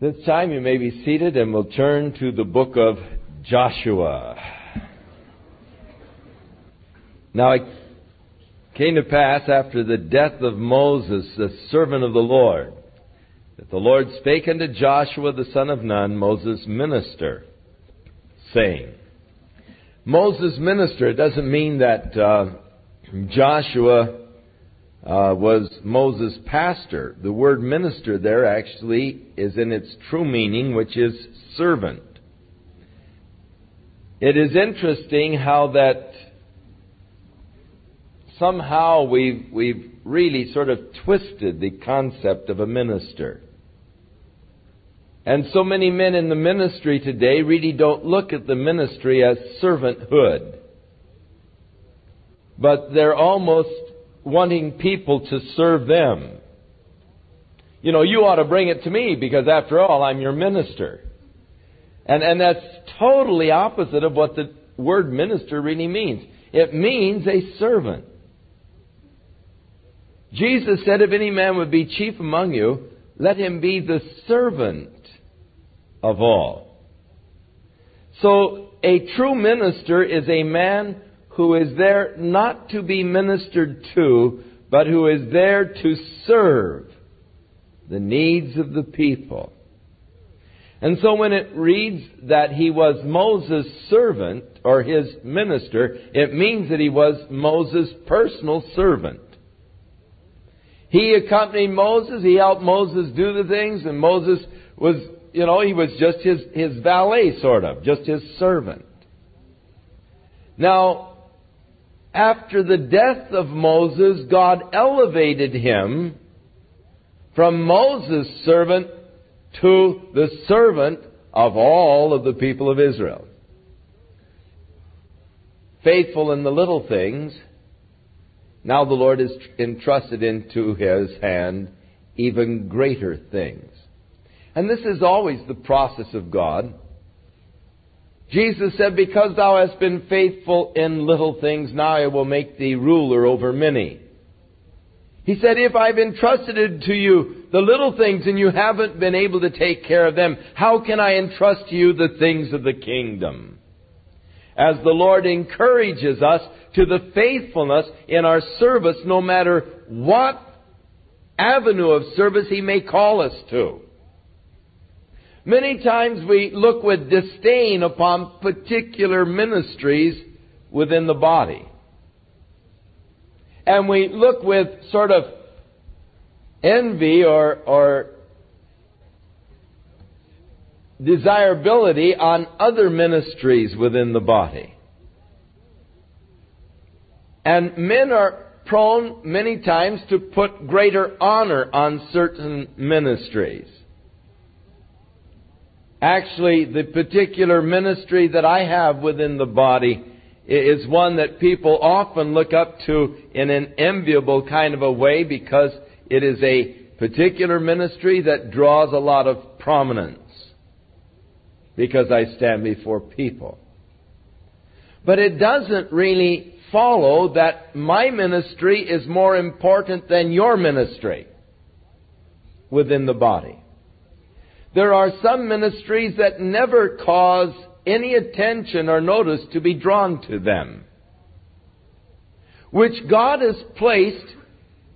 This time you may be seated and we'll turn to the book of Joshua. Now it came to pass after the death of Moses, the servant of the Lord, that the Lord spake unto Joshua the son of Nun, Moses' minister, saying, Moses' minister, it doesn't mean that uh, Joshua uh, was Moses' pastor. The word minister there actually is in its true meaning, which is servant. It is interesting how that somehow we've, we've really sort of twisted the concept of a minister. And so many men in the ministry today really don't look at the ministry as servanthood. But they're almost wanting people to serve them. You know, you ought to bring it to me because after all, I'm your minister. And, and that's totally opposite of what the word minister really means. It means a servant. Jesus said, if any man would be chief among you, let him be the servant of all. So, a true minister is a man who is there not to be ministered to, but who is there to serve the needs of the people. And so when it reads that he was Moses' servant or his minister, it means that he was Moses' personal servant. He accompanied Moses, he helped Moses do the things, and Moses was, you know, he was just his, his valet, sort of, just his servant. Now, after the death of Moses, God elevated him from Moses' servant to the servant of all of the people of Israel. Faithful in the little things, now the Lord has entrusted into his hand even greater things. And this is always the process of God. Jesus said, Because thou hast been faithful in little things, now I will make thee ruler over many. He said, If I've entrusted to you the little things and you haven't been able to take care of them, how can I entrust to you the things of the kingdom? As the Lord encourages us to the faithfulness in our service, no matter what avenue of service He may call us to. Many times we look with disdain upon particular ministries within the body. And we look with sort of envy or, or desirability on other ministries within the body. And men are prone many times to put greater honor on certain ministries. Actually, the particular ministry that I have within the body is one that people often look up to in an enviable kind of a way because it is a particular ministry that draws a lot of prominence because I stand before people. But it doesn't really follow that my ministry is more important than your ministry within the body. There are some ministries that never cause any attention or notice to be drawn to them, which God has placed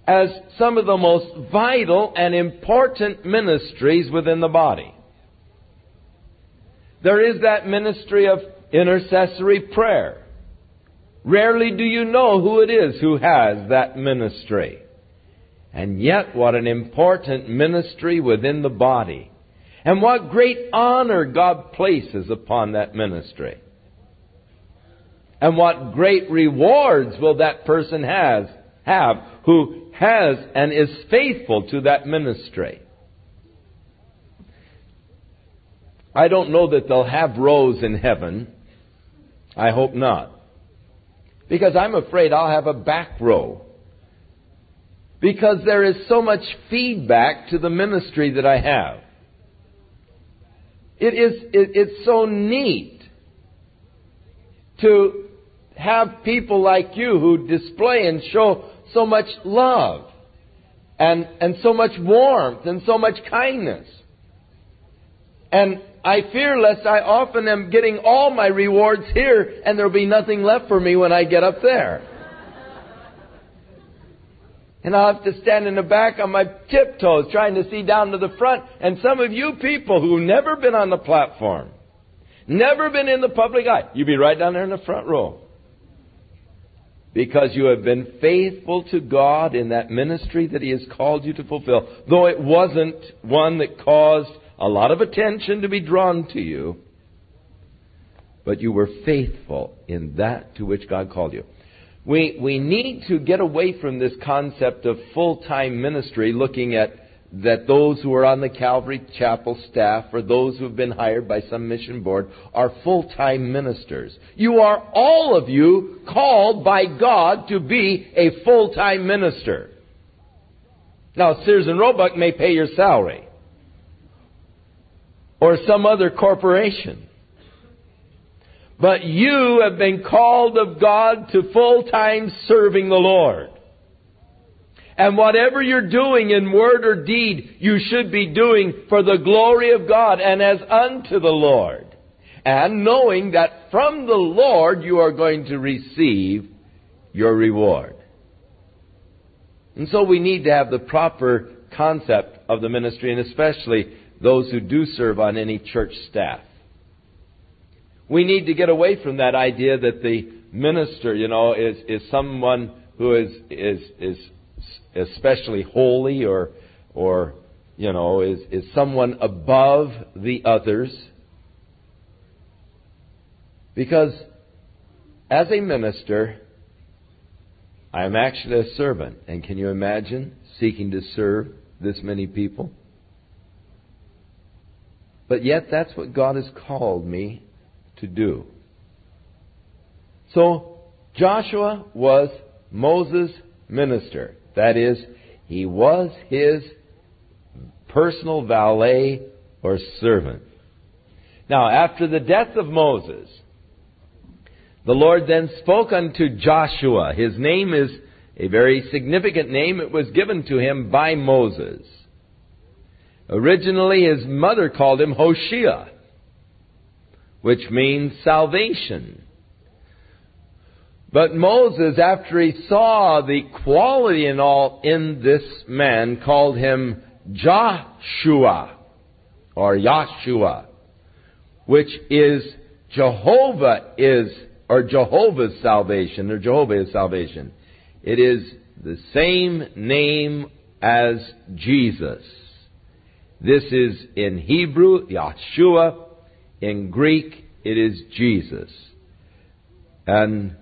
as some of the most vital and important ministries within the body. There is that ministry of intercessory prayer. Rarely do you know who it is who has that ministry. And yet, what an important ministry within the body. And what great honor God places upon that ministry. And what great rewards will that person has, have who has and is faithful to that ministry. I don't know that they'll have rows in heaven. I hope not. Because I'm afraid I'll have a back row. Because there is so much feedback to the ministry that I have. It is, it, it's so neat to have people like you who display and show so much love and, and so much warmth and so much kindness. And I fear lest I often am getting all my rewards here and there'll be nothing left for me when I get up there. And I'll have to stand in the back on my tiptoes trying to see down to the front. And some of you people who've never been on the platform, never been in the public eye, you'll be right down there in the front row. Because you have been faithful to God in that ministry that He has called you to fulfill. Though it wasn't one that caused a lot of attention to be drawn to you, but you were faithful in that to which God called you. We, we need to get away from this concept of full-time ministry, looking at that those who are on the Calvary Chapel staff or those who have been hired by some mission board are full-time ministers. You are all of you called by God to be a full-time minister. Now, Sears and Roebuck may pay your salary. Or some other corporation. But you have been called of God to full-time serving the Lord. And whatever you're doing in word or deed, you should be doing for the glory of God and as unto the Lord. And knowing that from the Lord you are going to receive your reward. And so we need to have the proper concept of the ministry and especially those who do serve on any church staff. We need to get away from that idea that the minister, you know, is, is someone who is, is, is especially holy or, or, you know, is, is someone above the others. Because as a minister, I am actually a servant. And can you imagine seeking to serve this many people? But yet, that's what God has called me to do. So, Joshua was Moses' minister. That is, he was his personal valet or servant. Now, after the death of Moses, the Lord then spoke unto Joshua. His name is a very significant name. It was given to him by Moses. Originally, his mother called him Hoshea which means salvation. But Moses, after he saw the quality and all in this man, called him Joshua, or Yahshua, which is Jehovah is, or Jehovah's salvation, or Jehovah is salvation. It is the same name as Jesus. This is in Hebrew, Yahshua, in Greek, it is Jesus. And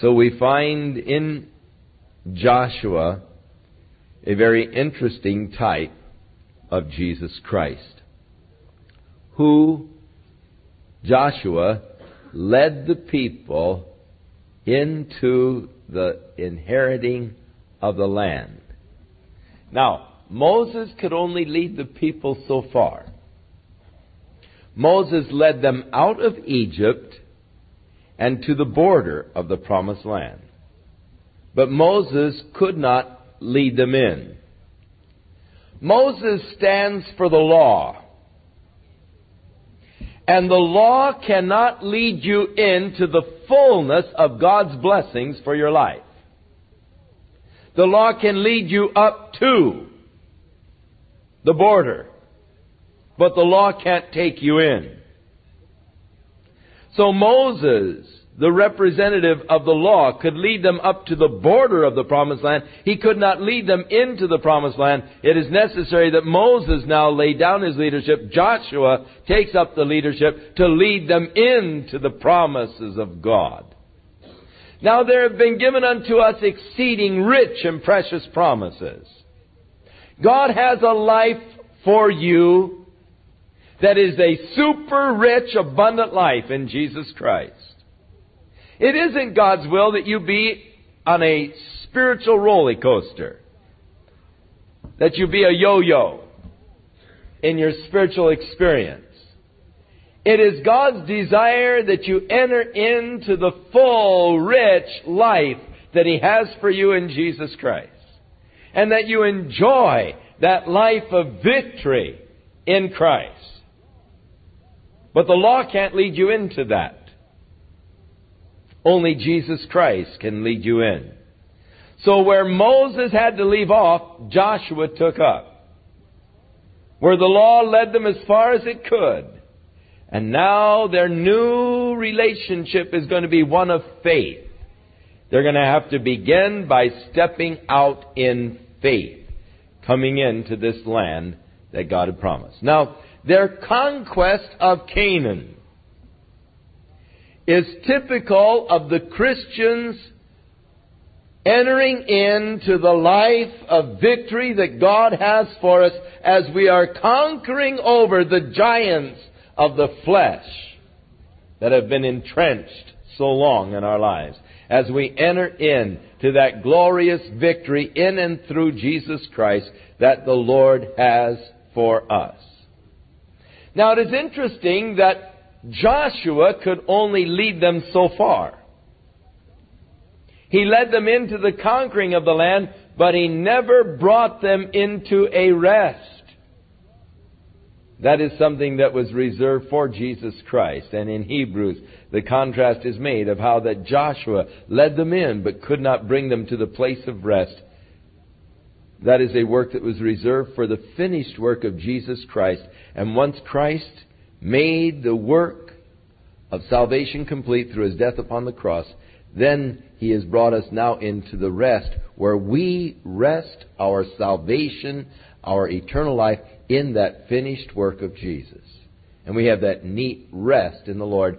so we find in Joshua a very interesting type of Jesus Christ, who Joshua led the people into the inheriting of the land. Now, Moses could only lead the people so far. Moses led them out of Egypt and to the border of the promised land. But Moses could not lead them in. Moses stands for the law. And the law cannot lead you into the fullness of God's blessings for your life. The law can lead you up to the border but the law can't take you in. So Moses, the representative of the law, could lead them up to the border of the promised land. He could not lead them into the promised land. It is necessary that Moses now lay down his leadership. Joshua takes up the leadership to lead them into the promises of God. Now there have been given unto us exceeding rich and precious promises. God has a life for you that is a super rich, abundant life in Jesus Christ. It isn't God's will that you be on a spiritual roller coaster, that you be a yo-yo in your spiritual experience. It is God's desire that you enter into the full, rich life that He has for you in Jesus Christ. And that you enjoy that life of victory in Christ. But the law can't lead you into that. Only Jesus Christ can lead you in. So where Moses had to leave off, Joshua took up. Where the law led them as far as it could. And now their new relationship is going to be one of faith. They're going to have to begin by stepping out in faith, coming into this land that God had promised. Now, their conquest of Canaan is typical of the Christians entering into the life of victory that God has for us as we are conquering over the giants of the flesh that have been entrenched so long in our lives. As we enter in to that glorious victory in and through Jesus Christ that the Lord has for us. Now it is interesting that Joshua could only lead them so far. He led them into the conquering of the land, but he never brought them into a rest. That is something that was reserved for Jesus Christ. And in Hebrews, the contrast is made of how that Joshua led them in, but could not bring them to the place of rest. That is a work that was reserved for the finished work of Jesus Christ. And once Christ made the work of salvation complete through his death upon the cross, then he has brought us now into the rest where we rest our salvation, our eternal life in that finished work of Jesus. And we have that neat rest in the Lord.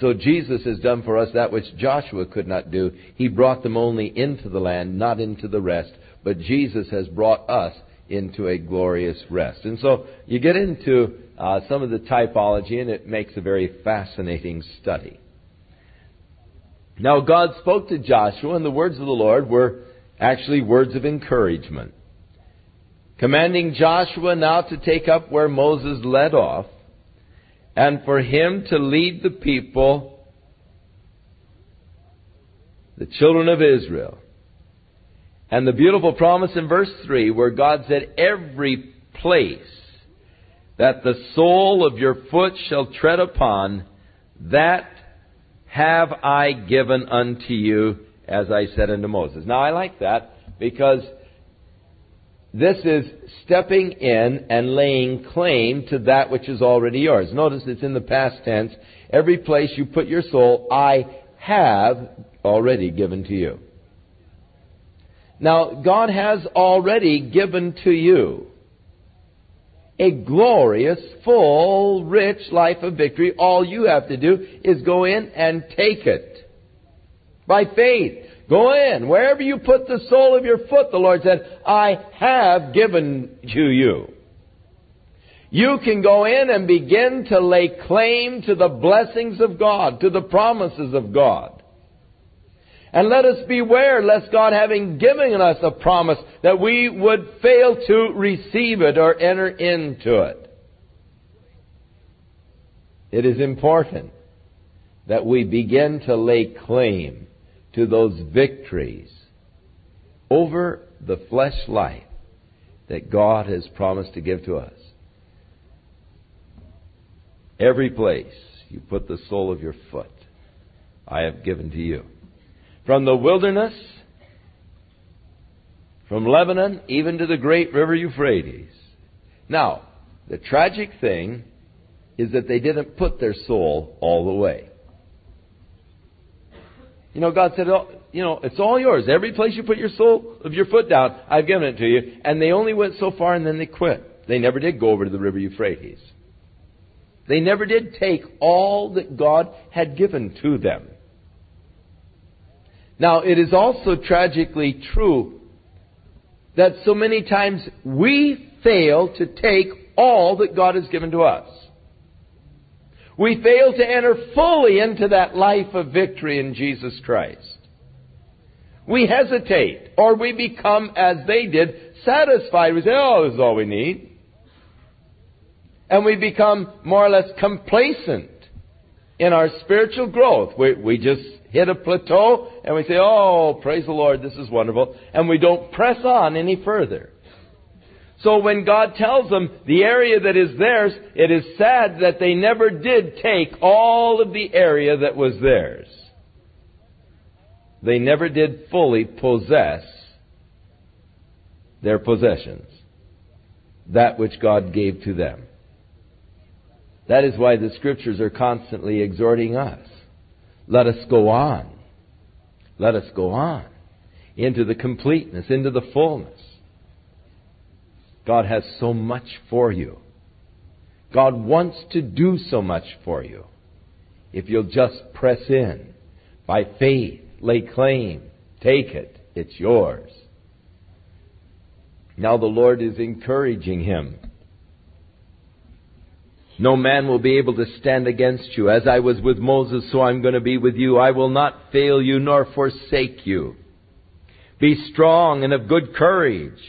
So Jesus has done for us that which Joshua could not do. He brought them only into the land, not into the rest. But Jesus has brought us into a glorious rest. And so you get into uh, some of the typology, and it makes a very fascinating study. Now, God spoke to Joshua, and the words of the Lord were actually words of encouragement, commanding Joshua now to take up where Moses led off, and for him to lead the people, the children of Israel. And the beautiful promise in verse 3 where God said, Every place that the sole of your foot shall tread upon, that have I given unto you, as I said unto Moses. Now I like that because this is stepping in and laying claim to that which is already yours. Notice it's in the past tense. Every place you put your sole, I have already given to you. Now, God has already given to you a glorious, full, rich life of victory. All you have to do is go in and take it. By faith. Go in. Wherever you put the sole of your foot, the Lord said, I have given to you. You can go in and begin to lay claim to the blessings of God, to the promises of God. And let us beware lest God, having given us a promise, that we would fail to receive it or enter into it. It is important that we begin to lay claim to those victories over the flesh life that God has promised to give to us. Every place you put the sole of your foot, I have given to you from the wilderness, from Lebanon, even to the great river Euphrates. Now, the tragic thing is that they didn't put their sole all the way. You know, God said, oh, you know, it's all yours. Every place you put your sole of your foot down, I've given it to you. And they only went so far and then they quit. They never did go over to the river Euphrates. They never did take all that God had given to them. Now, it is also tragically true that so many times we fail to take all that God has given to us. We fail to enter fully into that life of victory in Jesus Christ. We hesitate, or we become, as they did, satisfied. We say, oh, this is all we need. And we become more or less complacent in our spiritual growth. We, we just hit a plateau and we say, oh, praise the Lord, this is wonderful. And we don't press on any further. So when God tells them the area that is theirs, it is sad that they never did take all of the area that was theirs. They never did fully possess their possessions, that which God gave to them. That is why the scriptures are constantly exhorting us. Let us go on. Let us go on into the completeness, into the fullness. God has so much for you. God wants to do so much for you. If you'll just press in by faith, lay claim, take it, it's yours. Now the Lord is encouraging him. No man will be able to stand against you. As I was with Moses, so I'm going to be with you. I will not fail you nor forsake you. Be strong and of good courage.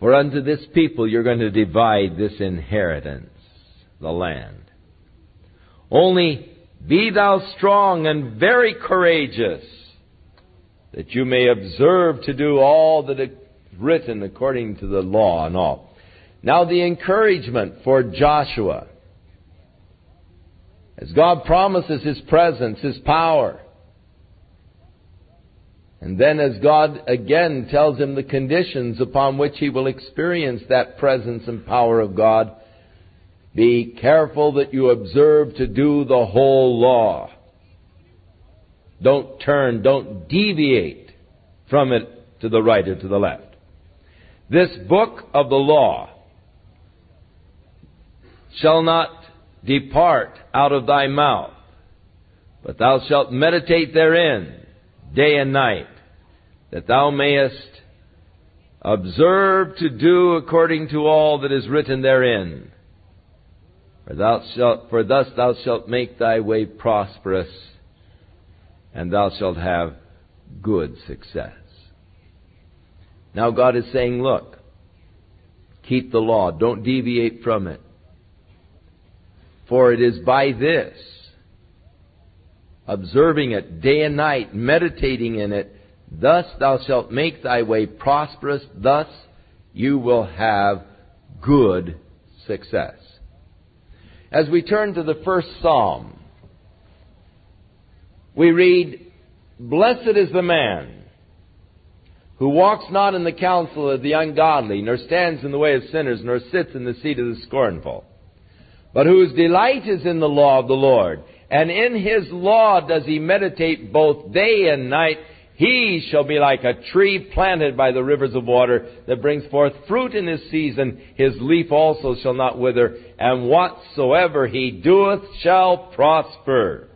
For unto this people you're going to divide this inheritance, the land. Only be thou strong and very courageous, that you may observe to do all that is written according to the law and all. Now the encouragement for Joshua. As God promises His presence, His power, and then as God again tells him the conditions upon which he will experience that presence and power of God, be careful that you observe to do the whole law. Don't turn, don't deviate from it to the right or to the left. This book of the law shall not depart out of thy mouth, but thou shalt meditate therein day and night, that thou mayest observe to do according to all that is written therein. For, thou shalt, for thus thou shalt make thy way prosperous, and thou shalt have good success. Now God is saying, look, keep the law, don't deviate from it. For it is by this, observing it day and night, meditating in it, Thus thou shalt make thy way prosperous, thus you will have good success. As we turn to the first psalm, we read, Blessed is the man who walks not in the counsel of the ungodly, nor stands in the way of sinners, nor sits in the seat of the scornful, but whose delight is in the law of the Lord. And in his law does he meditate both day and night, he shall be like a tree planted by the rivers of water that brings forth fruit in his season. His leaf also shall not wither, and whatsoever he doeth shall prosper.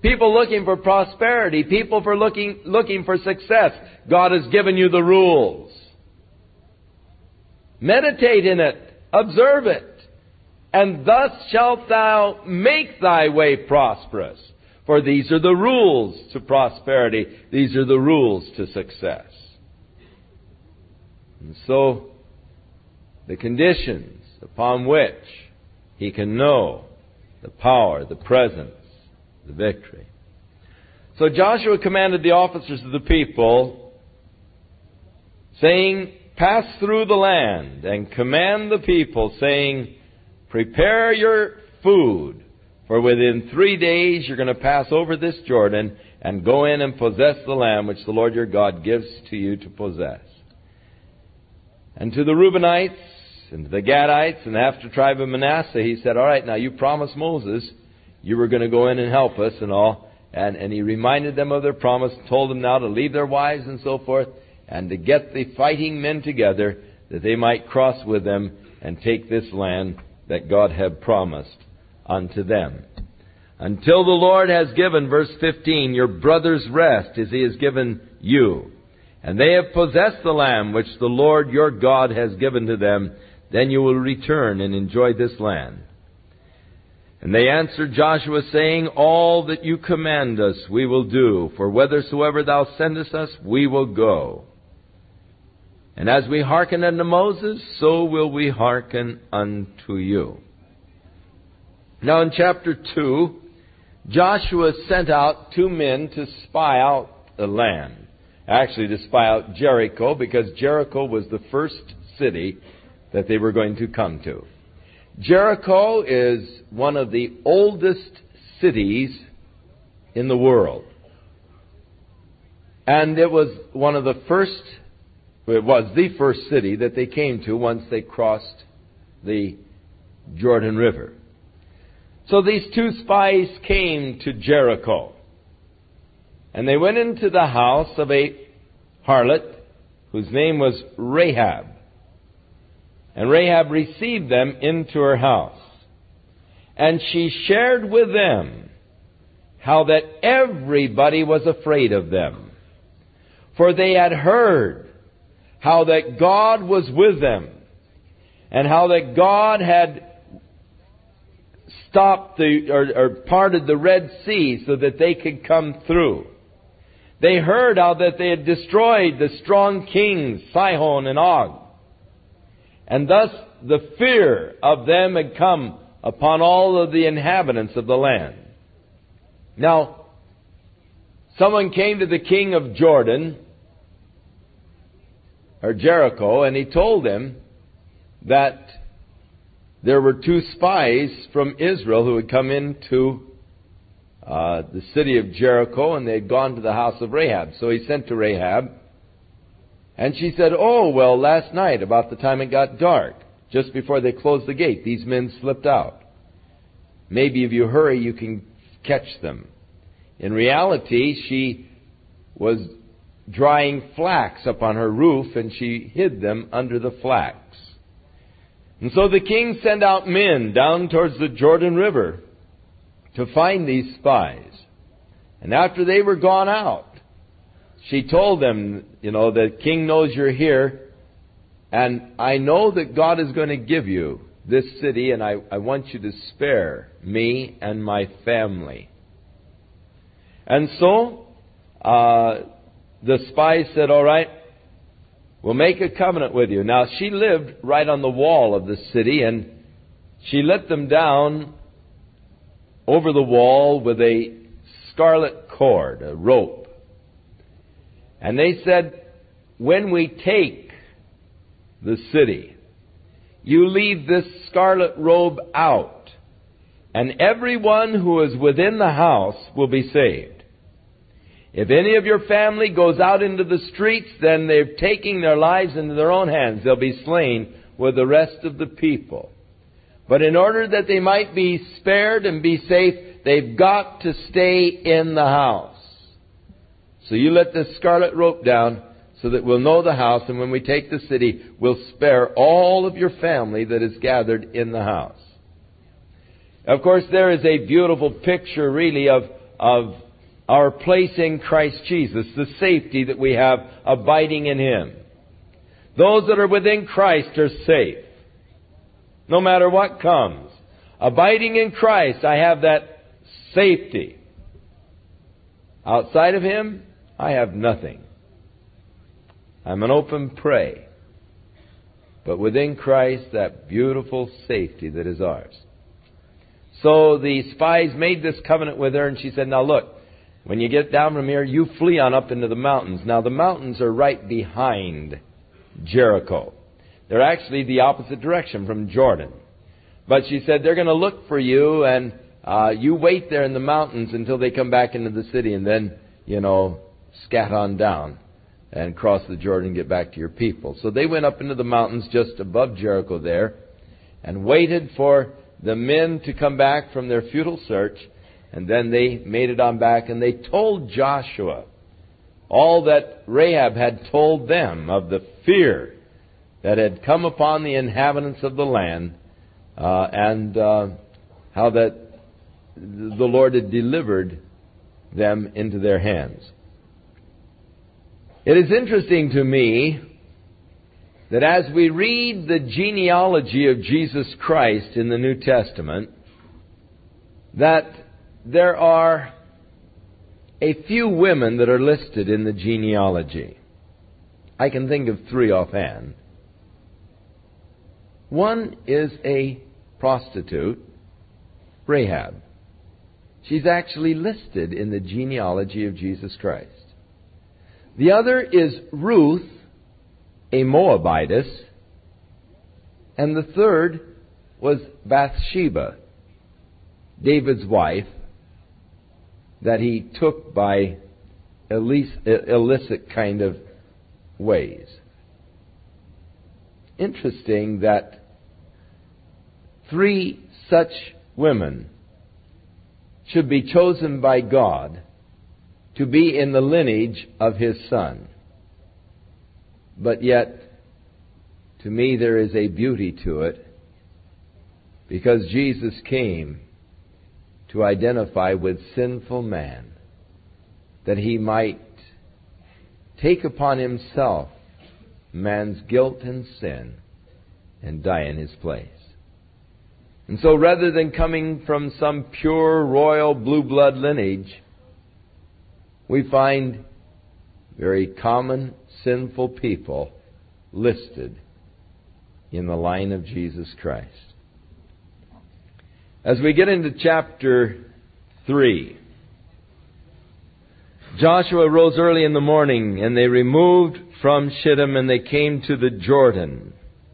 People looking for prosperity, people for looking, looking for success. God has given you the rules. Meditate in it, observe it, and thus shalt thou make thy way prosperous. For these are the rules to prosperity. These are the rules to success. And so, the conditions upon which he can know the power, the presence, the victory. So Joshua commanded the officers of the people, saying, Pass through the land and command the people, saying, Prepare your food for within three days you're going to pass over this Jordan and go in and possess the land which the Lord your God gives to you to possess. And to the Reubenites and to the Gadites and the half tribe of Manasseh, he said, All right, now you promised Moses you were going to go in and help us and all. And, and he reminded them of their promise, told them now to leave their wives and so forth, and to get the fighting men together that they might cross with them and take this land that God had promised unto them. Until the Lord has given, verse 15, your brothers rest as he has given you. And they have possessed the land which the Lord your God has given to them, then you will return and enjoy this land. And they answered Joshua, saying, All that you command us we will do, for whithersoever thou sendest us, we will go. And as we hearken unto Moses, so will we hearken unto you. Now in chapter 2, Joshua sent out two men to spy out the land. actually to spy out Jericho because Jericho was the first city that they were going to come to. Jericho is one of the oldest cities in the world. And it was one of the first, it was the first city that they came to once they crossed the Jordan River. So these two spies came to Jericho. And they went into the house of a harlot whose name was Rahab. And Rahab received them into her house. And she shared with them how that everybody was afraid of them. For they had heard how that God was with them and how that God had stopped the, or, or parted the Red Sea so that they could come through. They heard how that they had destroyed the strong kings, Sihon and Og. And thus the fear of them had come upon all of the inhabitants of the land. Now, someone came to the king of Jordan, or Jericho, and he told them that there were two spies from Israel who had come into uh, the city of Jericho and they had gone to the house of Rahab. So he sent to Rahab and she said, Oh, well, last night, about the time it got dark, just before they closed the gate, these men slipped out. Maybe if you hurry, you can catch them. In reality, she was drying flax upon her roof and she hid them under the flax. And so the king sent out men down towards the Jordan River to find these spies. And after they were gone out, she told them, you know, the king knows you're here, and I know that God is going to give you this city, and I, I want you to spare me and my family. And so, uh, the spies said, All right, we'll make a covenant with you. Now, she lived right on the wall of the city, and she let them down over the wall with a scarlet cord, a rope. And they said, when we take the city, you leave this scarlet robe out, and everyone who is within the house will be saved. If any of your family goes out into the streets, then they're taking their lives into their own hands. They'll be slain with the rest of the people. But in order that they might be spared and be safe, they've got to stay in the house. So you let this scarlet rope down so that we'll know the house, and when we take the city, we'll spare all of your family that is gathered in the house. Of course, there is a beautiful picture, really, of, of our place in Christ Jesus, the safety that we have abiding in Him. Those that are within Christ are safe, no matter what comes. Abiding in Christ, I have that safety. Outside of Him, I have nothing. I'm an open prey. But within Christ, that beautiful safety that is ours. So the spies made this covenant with her, and she said, Now look, when you get down from here, you flee on up into the mountains. Now the mountains are right behind Jericho. They're actually the opposite direction from Jordan. But she said, They're going to look for you, and uh, you wait there in the mountains until they come back into the city, and then, you know, scat on down and cross the Jordan and get back to your people. So they went up into the mountains just above Jericho there and waited for the men to come back from their futile search. And then they made it on back and they told Joshua all that Rahab had told them of the fear that had come upon the inhabitants of the land uh, and uh, how that the Lord had delivered them into their hands. It is interesting to me that as we read the genealogy of Jesus Christ in the New Testament, that there are a few women that are listed in the genealogy. I can think of three offhand. One is a prostitute, Rahab. She's actually listed in the genealogy of Jesus Christ. The other is Ruth, a Moabitess. And the third was Bathsheba, David's wife, that he took by illicit kind of ways. Interesting that three such women should be chosen by God to be in the lineage of his son. But yet, to me, there is a beauty to it because Jesus came to identify with sinful man that he might take upon himself man's guilt and sin and die in his place. And so rather than coming from some pure royal blue blood lineage, we find very common sinful people listed in the line of Jesus Christ. As we get into chapter 3, Joshua rose early in the morning, and they removed from Shittim, and they came to the Jordan,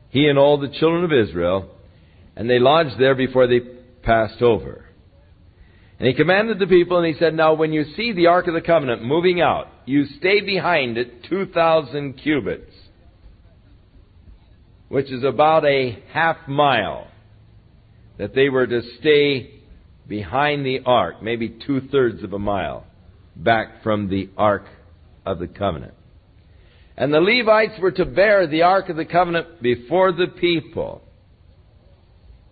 he and all the children of Israel, and they lodged there before they passed over. And he commanded the people, and he said, Now when you see the Ark of the Covenant moving out, you stay behind it 2,000 cubits, which is about a half mile, that they were to stay behind the Ark, maybe two thirds of a mile, back from the Ark of the Covenant. And the Levites were to bear the Ark of the Covenant before the people.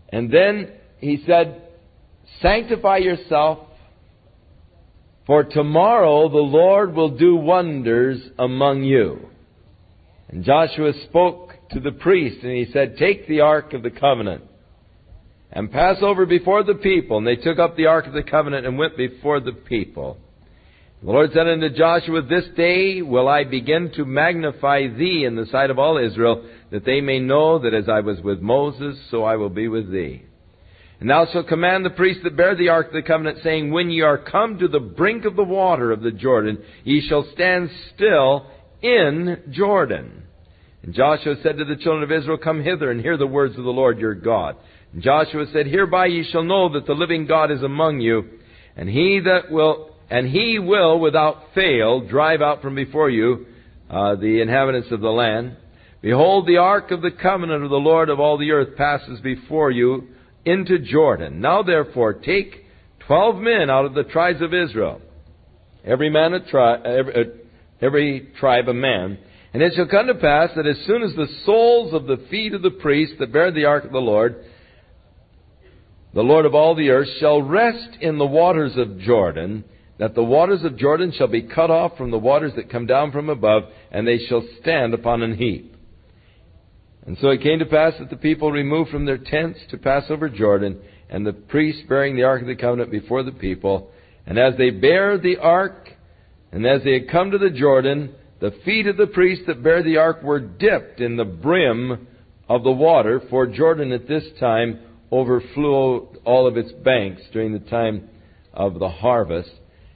And then he said, Sanctify yourself, for tomorrow the Lord will do wonders among you. And Joshua spoke to the priest, and he said, Take the Ark of the Covenant and pass over before the people. And they took up the Ark of the Covenant and went before the people. The Lord said unto Joshua, This day will I begin to magnify thee in the sight of all Israel, that they may know that as I was with Moses, so I will be with thee. And thou shalt command the priests that bear the ark of the covenant, saying, When ye are come to the brink of the water of the Jordan, ye shall stand still in Jordan. And Joshua said to the children of Israel, Come hither and hear the words of the Lord your God. Joshua said, Hereby ye shall know that the living God is among you, and he that will and he will without fail drive out from before you uh, the inhabitants of the land. Behold, the ark of the covenant of the Lord of all the earth passes before you into Jordan. Now therefore take twelve men out of the tribes of Israel, every man a tribe, every, uh, every tribe a man. And it shall come to pass that as soon as the soles of the feet of the priests that bear the ark of the Lord, the Lord of all the earth, shall rest in the waters of Jordan, that the waters of Jordan shall be cut off from the waters that come down from above, and they shall stand upon an heap. And so it came to pass that the people removed from their tents to pass over Jordan, and the priests bearing the ark of the covenant before the people. And as they bare the ark, and as they had come to the Jordan, the feet of the priests that bare the ark were dipped in the brim of the water, for Jordan at this time overflowed all of its banks during the time of the harvest.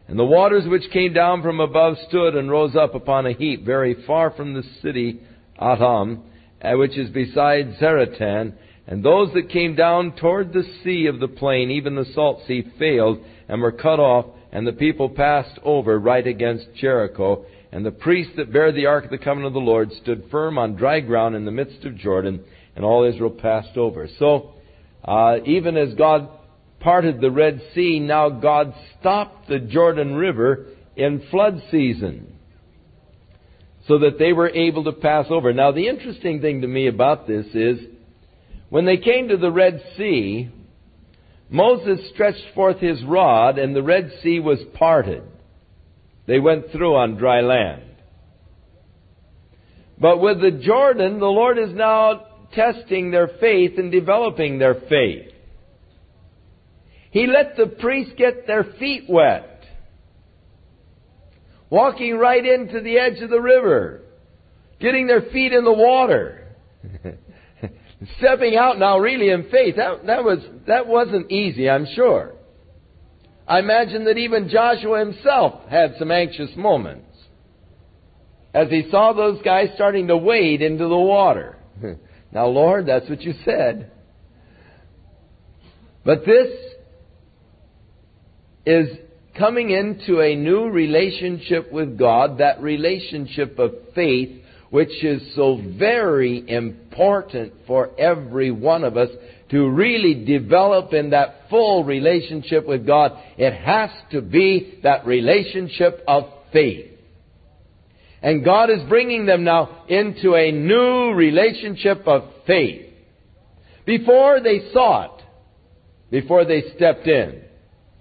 And the waters which came down from above stood and rose up upon a heap very far from the city Adam, uh, which is beside Zaretan. And those that came down toward the sea of the plain, even the salt sea, failed and were cut off, and the people passed over right against Jericho. And the priests that bare the ark of the covenant of the Lord stood firm on dry ground in the midst of Jordan, and all Israel passed over. So, uh, even as God parted the Red Sea, now God stopped the Jordan River in flood season so that they were able to pass over. Now, the interesting thing to me about this is when they came to the Red Sea, Moses stretched forth his rod and the Red Sea was parted. They went through on dry land. But with the Jordan, the Lord is now testing their faith and developing their faith. He let the priests get their feet wet. Walking right into the edge of the river. Getting their feet in the water. Stepping out now really in faith. That, that, was, that wasn't easy, I'm sure. I imagine that even Joshua himself had some anxious moments. as he saw those guys starting to wade into the water. now, Lord, that's what you said. But this is coming into a new relationship with God, that relationship of faith, which is so very important for every one of us to really develop in that full relationship with God. It has to be that relationship of faith. And God is bringing them now into a new relationship of faith. Before they saw it, before they stepped in,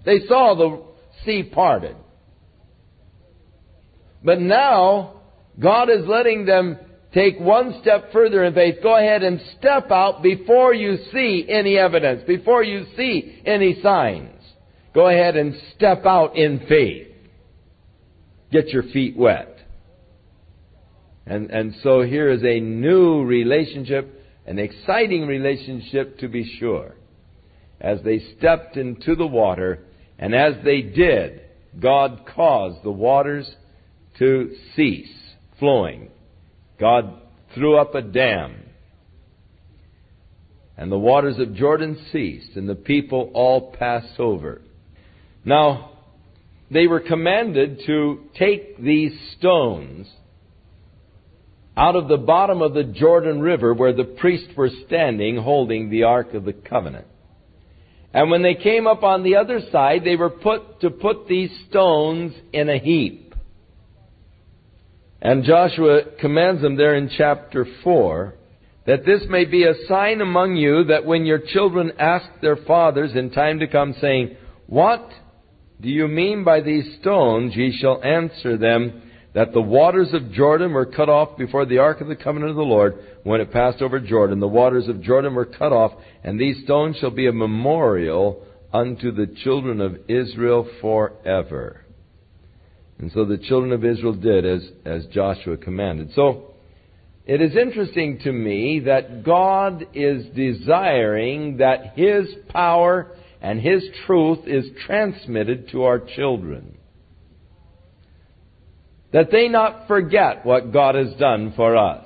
they saw the sea parted. But now, God is letting them take one step further in faith. Go ahead and step out before you see any evidence, before you see any signs. Go ahead and step out in faith. Get your feet wet. And, and so here is a new relationship, an exciting relationship to be sure. As they stepped into the water, and as they did, God caused the waters to cease flowing. God threw up a dam. And the waters of Jordan ceased, and the people all passed over. Now, they were commanded to take these stones out of the bottom of the Jordan River where the priests were standing holding the Ark of the Covenant. And when they came up on the other side, they were put to put these stones in a heap. And Joshua commands them there in chapter 4 that this may be a sign among you that when your children ask their fathers in time to come, saying, What do you mean by these stones? Ye shall answer them, that the waters of Jordan were cut off before the ark of the covenant of the Lord when it passed over Jordan. The waters of Jordan were cut off, and these stones shall be a memorial unto the children of Israel forever. And so the children of Israel did as, as Joshua commanded. So, it is interesting to me that God is desiring that His power and His truth is transmitted to our children that they not forget what God has done for us.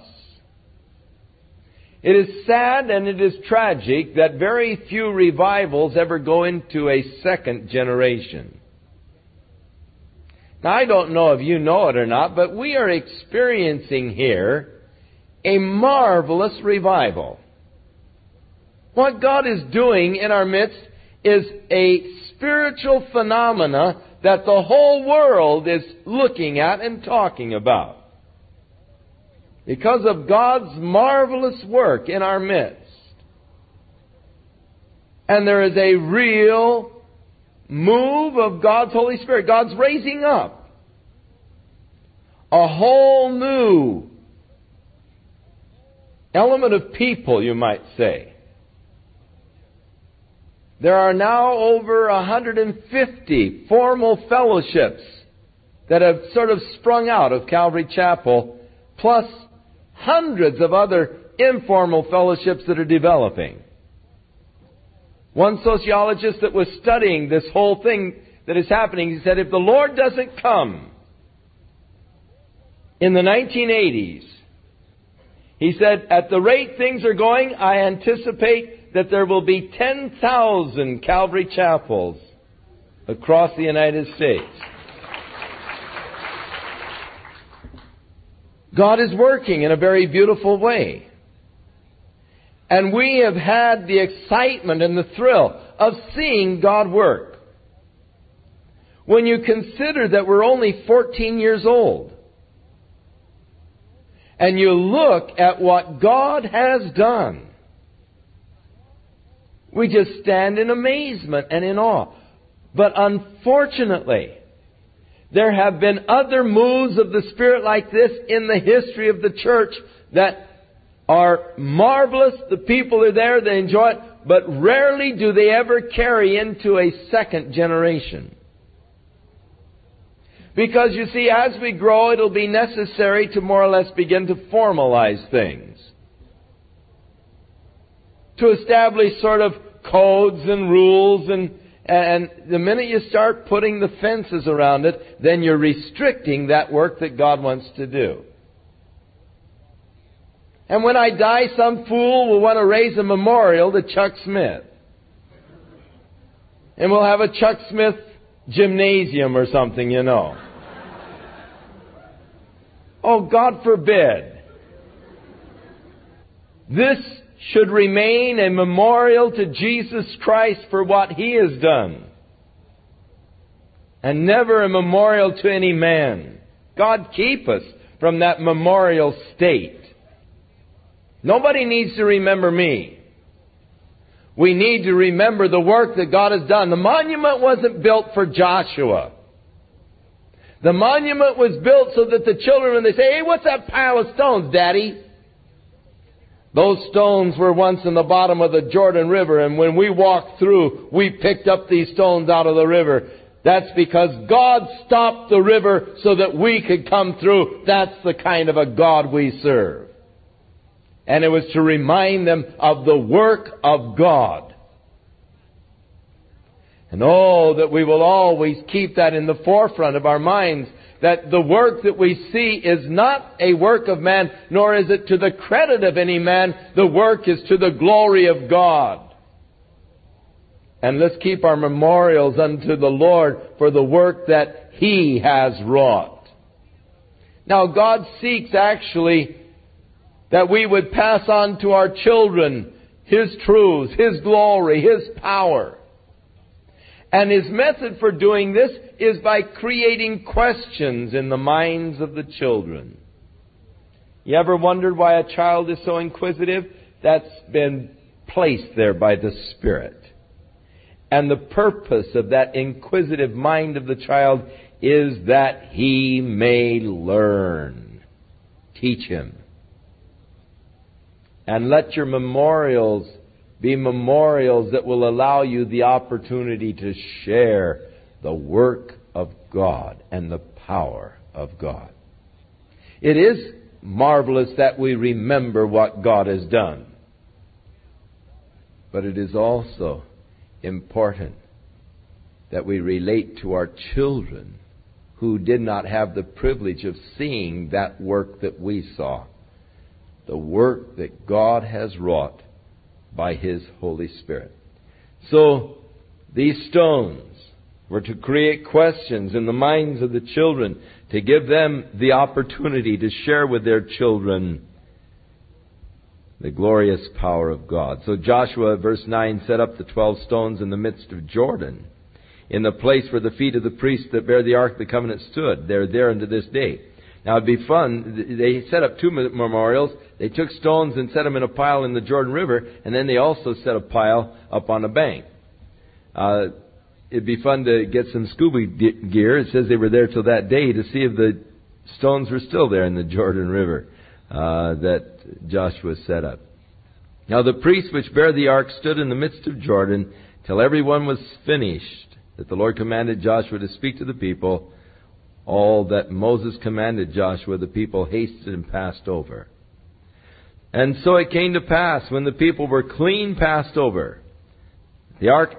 It is sad and it is tragic that very few revivals ever go into a second generation. Now, I don't know if you know it or not, but we are experiencing here a marvelous revival. What God is doing in our midst is a spiritual phenomena that the whole world is looking at and talking about. Because of God's marvelous work in our midst. And there is a real move of God's Holy Spirit. God's raising up a whole new element of people, you might say, there are now over 150 formal fellowships that have sort of sprung out of Calvary Chapel, plus hundreds of other informal fellowships that are developing. One sociologist that was studying this whole thing that is happening, he said, if the Lord doesn't come in the 1980s, he said, at the rate things are going, I anticipate that there will be 10,000 Calvary chapels across the United States. God is working in a very beautiful way. And we have had the excitement and the thrill of seeing God work. When you consider that we're only 14 years old, and you look at what God has done, we just stand in amazement and in awe. But unfortunately, there have been other moves of the Spirit like this in the history of the church that are marvelous. The people are there, they enjoy it, but rarely do they ever carry into a second generation. Because you see, as we grow, it'll be necessary to more or less begin to formalize things to establish sort of codes and rules and and the minute you start putting the fences around it, then you're restricting that work that God wants to do. And when I die, some fool will want to raise a memorial to Chuck Smith. And we'll have a Chuck Smith gymnasium or something, you know. Oh, God forbid. This should remain a memorial to Jesus Christ for what He has done. And never a memorial to any man. God keep us from that memorial state. Nobody needs to remember me. We need to remember the work that God has done. The monument wasn't built for Joshua. The monument was built so that the children, when they say, hey, what's that pile of stones, Daddy? Those stones were once in the bottom of the Jordan River, and when we walked through, we picked up these stones out of the river. That's because God stopped the river so that we could come through. That's the kind of a God we serve. And it was to remind them of the work of God. And oh, that we will always keep that in the forefront of our minds that the work that we see is not a work of man, nor is it to the credit of any man. The work is to the glory of God. And let's keep our memorials unto the Lord for the work that He has wrought. Now, God seeks actually that we would pass on to our children His truths, His glory, His power. And his method for doing this is by creating questions in the minds of the children. You ever wondered why a child is so inquisitive? That's been placed there by the Spirit. And the purpose of that inquisitive mind of the child is that he may learn. Teach him. And let your memorials be memorials that will allow you the opportunity to share the work of God and the power of God. It is marvelous that we remember what God has done. But it is also important that we relate to our children who did not have the privilege of seeing that work that we saw. The work that God has wrought by His Holy Spirit. So, these stones were to create questions in the minds of the children, to give them the opportunity to share with their children the glorious power of God. So Joshua, verse 9, set up the twelve stones in the midst of Jordan, in the place where the feet of the priests that bear the Ark of the Covenant stood. They're there unto this day. Now it'd be fun. They set up two memorials. They took stones and set them in a pile in the Jordan River, and then they also set a pile up on a bank. Uh, it'd be fun to get some scuba gear. It says they were there till that day to see if the stones were still there in the Jordan River uh, that Joshua set up. Now the priests which bear the ark stood in the midst of Jordan till every one was finished. That the Lord commanded Joshua to speak to the people all that Moses commanded Joshua, the people hasted and passed over. And so it came to pass when the people were clean passed over, the ark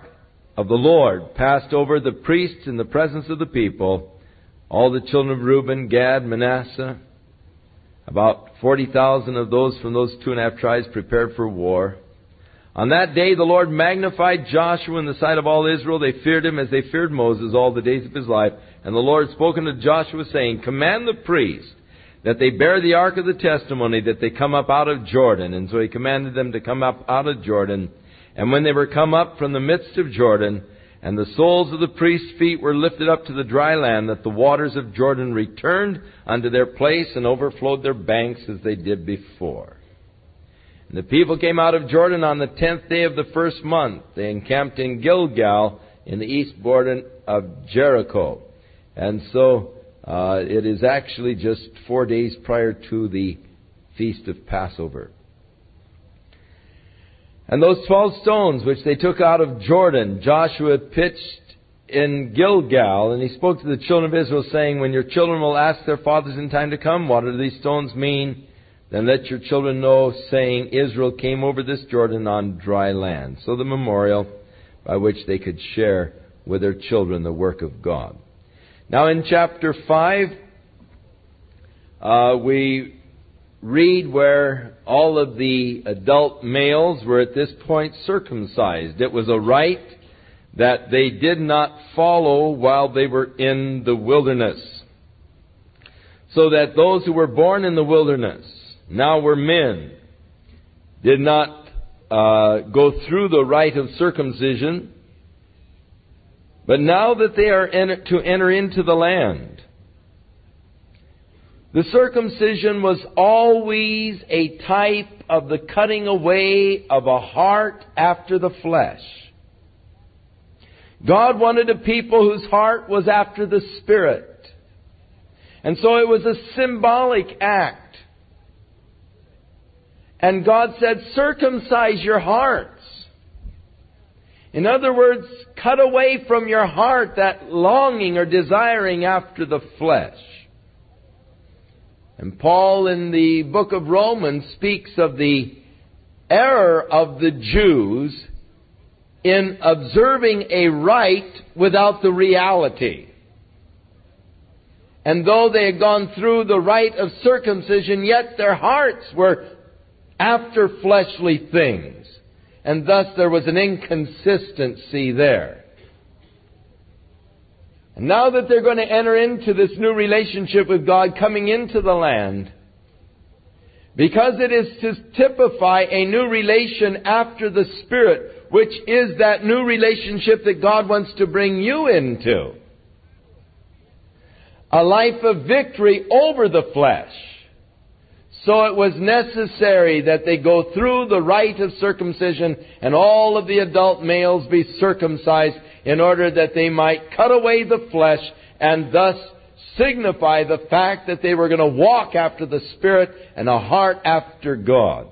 of the Lord passed over the priests in the presence of the people, all the children of Reuben, Gad, Manasseh, about 40,000 of those from those two and a half tribes prepared for war. On that day the Lord magnified Joshua in the sight of all Israel. They feared him as they feared Moses all the days of his life. And the Lord spoke unto Joshua, saying, Command the priests that they bear the ark of the testimony, that they come up out of Jordan. And so he commanded them to come up out of Jordan. And when they were come up from the midst of Jordan, and the soles of the priests' feet were lifted up to the dry land, that the waters of Jordan returned unto their place and overflowed their banks as they did before. And the people came out of Jordan on the tenth day of the first month. They encamped in Gilgal in the east border of Jericho. And so uh, it is actually just four days prior to the feast of Passover. And those twelve stones which they took out of Jordan, Joshua pitched in Gilgal, and he spoke to the children of Israel, saying, When your children will ask their fathers in time to come, what do these stones mean? Then let your children know, saying, Israel came over this Jordan on dry land. So the memorial by which they could share with their children the work of God. Now in chapter 5, uh, we read where all of the adult males were at this point circumcised. It was a rite that they did not follow while they were in the wilderness. So that those who were born in the wilderness, now were men, did not uh, go through the rite of circumcision, but now that they are to enter into the land, the circumcision was always a type of the cutting away of a heart after the flesh. God wanted a people whose heart was after the Spirit. And so it was a symbolic act. And God said, circumcise your hearts. In other words, cut away from your heart that longing or desiring after the flesh. And Paul in the book of Romans speaks of the error of the Jews in observing a rite without the reality. And though they had gone through the rite of circumcision, yet their hearts were after fleshly things. And thus there was an inconsistency there. And now that they're going to enter into this new relationship with God coming into the land, because it is to typify a new relation after the Spirit, which is that new relationship that God wants to bring you into. A life of victory over the flesh. So it was necessary that they go through the rite of circumcision and all of the adult males be circumcised in order that they might cut away the flesh and thus signify the fact that they were going to walk after the Spirit and a heart after God.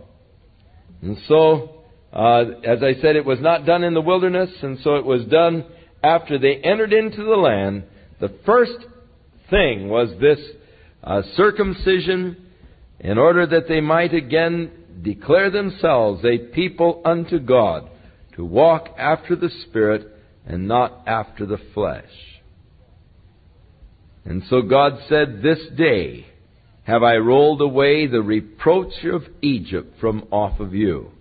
And so, uh, as I said, it was not done in the wilderness, and so it was done after they entered into the land. The first thing was this uh, circumcision in order that they might again declare themselves a people unto God to walk after the Spirit and not after the flesh. And so God said, This day have I rolled away the reproach of Egypt from off of you.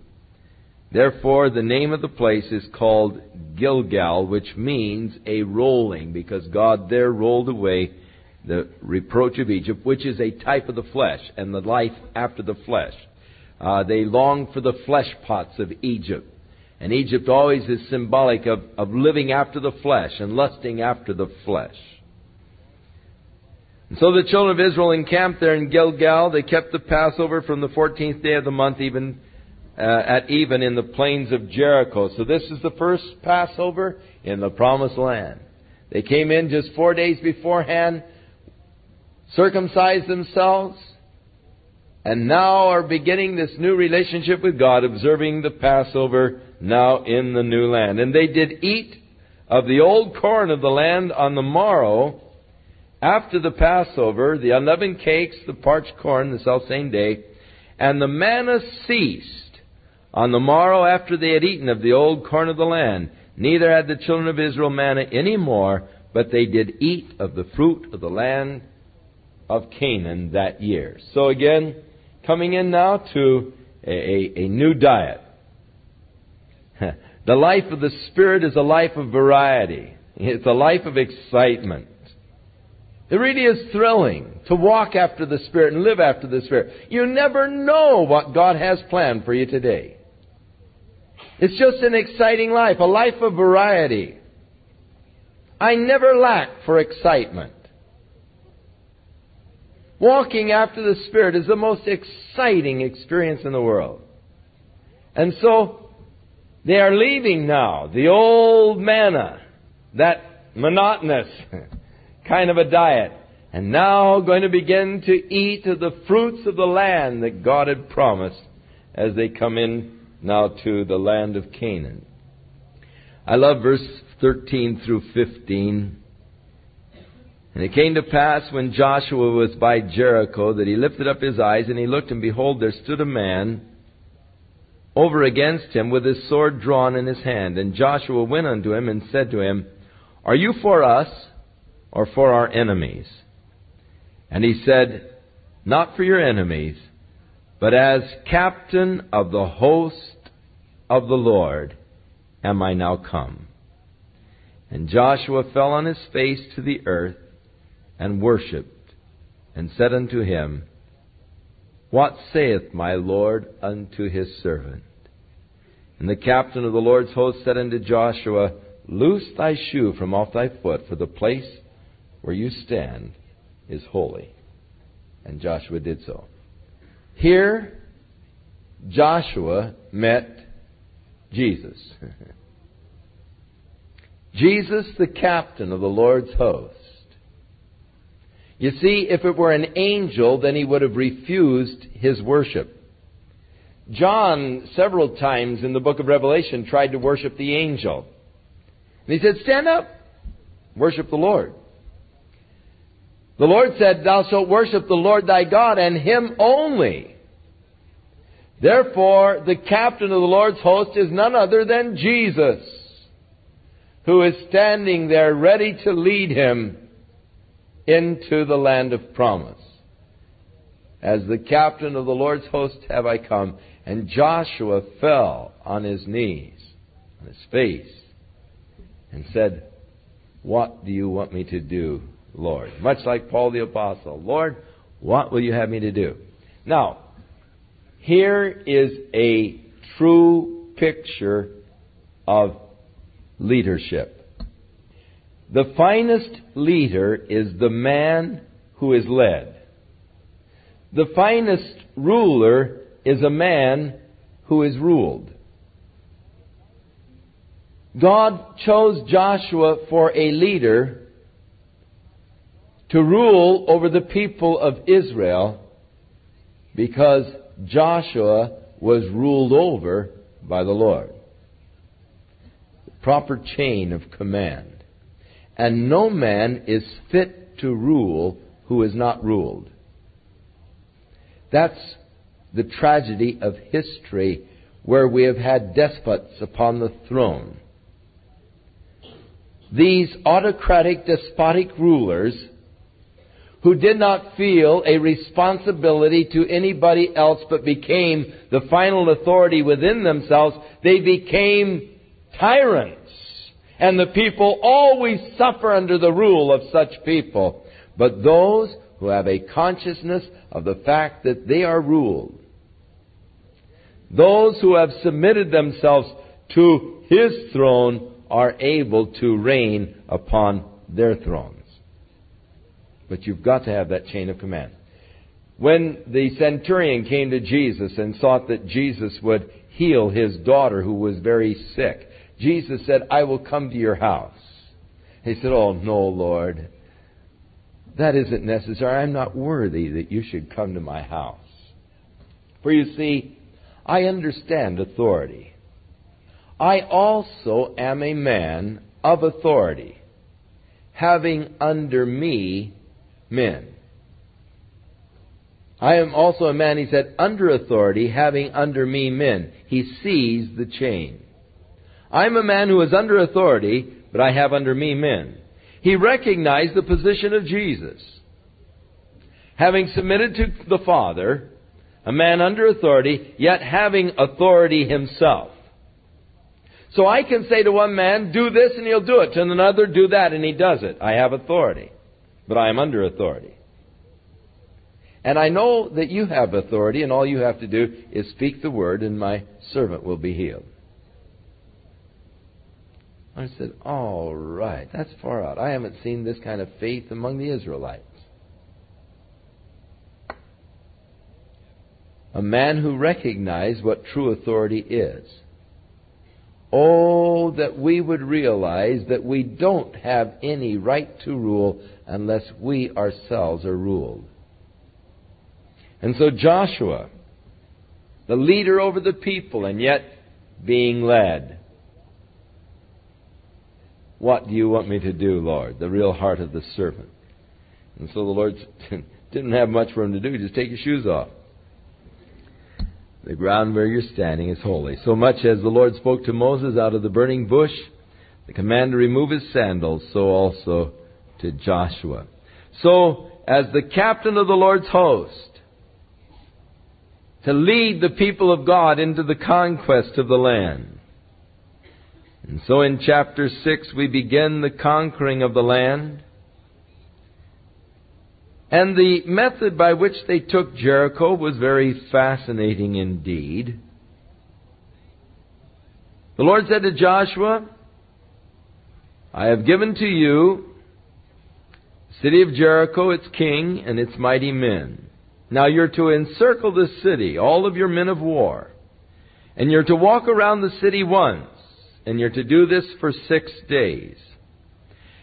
Therefore, the name of the place is called Gilgal, which means a rolling, because God there rolled away the reproach of Egypt, which is a type of the flesh and the life after the flesh. Uh, they long for the flesh pots of Egypt. And Egypt always is symbolic of, of living after the flesh and lusting after the flesh. And so the children of Israel encamped there in Gilgal. They kept the Passover from the 14th day of the month, even uh, at even in the plains of Jericho. So this is the first Passover in the Promised Land. They came in just four days beforehand, circumcised themselves, and now are beginning this new relationship with God, observing the Passover now in the new land. And they did eat of the old corn of the land on the morrow after the Passover, the unleavened cakes, the parched corn, the self-same day, and the manna ceased on the morrow after they had eaten of the old corn of the land. Neither had the children of Israel manna any more, but they did eat of the fruit of the land of Canaan that year. So again, coming in now to a, a, a new diet. the life of the Spirit is a life of variety. It's a life of excitement. It really is thrilling to walk after the Spirit and live after the Spirit. You never know what God has planned for you today. It's just an exciting life, a life of variety. I never lack for excitement. Walking after the Spirit is the most exciting experience in the world. And so, they are leaving now the old manna, that monotonous kind of a diet, and now going to begin to eat of the fruits of the land that God had promised as they come in now to the land of Canaan. I love verse 13 through 15. And it came to pass when Joshua was by Jericho that he lifted up his eyes and he looked and behold there stood a man over against him with his sword drawn in his hand. And Joshua went unto him and said to him, Are you for us or for our enemies? And he said, Not for your enemies, but as captain of the host of the Lord am I now come. And Joshua fell on his face to the earth and worshipped, and said unto him, What saith my Lord unto his servant? And the captain of the Lord's host said unto Joshua, Loose thy shoe from off thy foot, for the place where you stand is holy. And Joshua did so. Here, Joshua met Jesus. Jesus, the captain of the Lord's host. You see, if it were an angel, then he would have refused his worship. John, several times in the book of Revelation, tried to worship the angel. And he said, Stand up, worship the Lord. The Lord said, Thou shalt worship the Lord thy God, and him only. Therefore, the captain of the Lord's host is none other than Jesus, who is standing there ready to lead him into the land of promise. As the captain of the Lord's host have I come. And Joshua fell on his knees, on his face, and said, What do you want me to do, Lord? Much like Paul the Apostle. Lord, what will you have me to do? Now, here is a true picture of leadership. The finest leader is the man who is led. The finest ruler is a man who is ruled. God chose Joshua for a leader to rule over the people of Israel because Joshua was ruled over by the Lord. The proper chain of command. And no man is fit to rule who is not ruled. That's the tragedy of history where we have had despots upon the throne. These autocratic, despotic rulers who did not feel a responsibility to anybody else but became the final authority within themselves, they became tyrants. And the people always suffer under the rule of such people. But those who have a consciousness of the fact that they are ruled, those who have submitted themselves to His throne are able to reign upon their thrones. But you've got to have that chain of command. When the centurion came to Jesus and sought that Jesus would heal his daughter who was very sick, Jesus said, I will come to your house. He said, Oh, no, Lord. That isn't necessary. I'm not worthy that you should come to my house. For you see, I understand authority. I also am a man of authority, having under me men. I am also a man, he said, under authority, having under me men. He sees the chain. I'm a man who is under authority, but I have under me men. He recognized the position of Jesus. Having submitted to the Father, a man under authority, yet having authority himself. So I can say to one man, do this and he'll do it. To another, do that and he does it. I have authority but I am under authority. And I know that you have authority, and all you have to do is speak the word, and my servant will be healed. I said, All right, that's far out. I haven't seen this kind of faith among the Israelites. A man who recognized what true authority is. Oh, that we would realize that we don't have any right to rule unless we ourselves are ruled. And so Joshua, the leader over the people, and yet being led. What do you want me to do, Lord? The real heart of the servant. And so the Lord didn't have much for him to do. Just take your shoes off. The ground where you're standing is holy. So much as the Lord spoke to Moses out of the burning bush, the command to remove his sandals, so also to Joshua. So, as the captain of the Lord's host, to lead the people of God into the conquest of the land. And so in chapter 6 we begin the conquering of the land. And the method by which they took Jericho was very fascinating indeed. The Lord said to Joshua, I have given to you the city of Jericho, its king, and its mighty men. Now you're to encircle this city, all of your men of war. And you're to walk around the city once, and you're to do this for six days.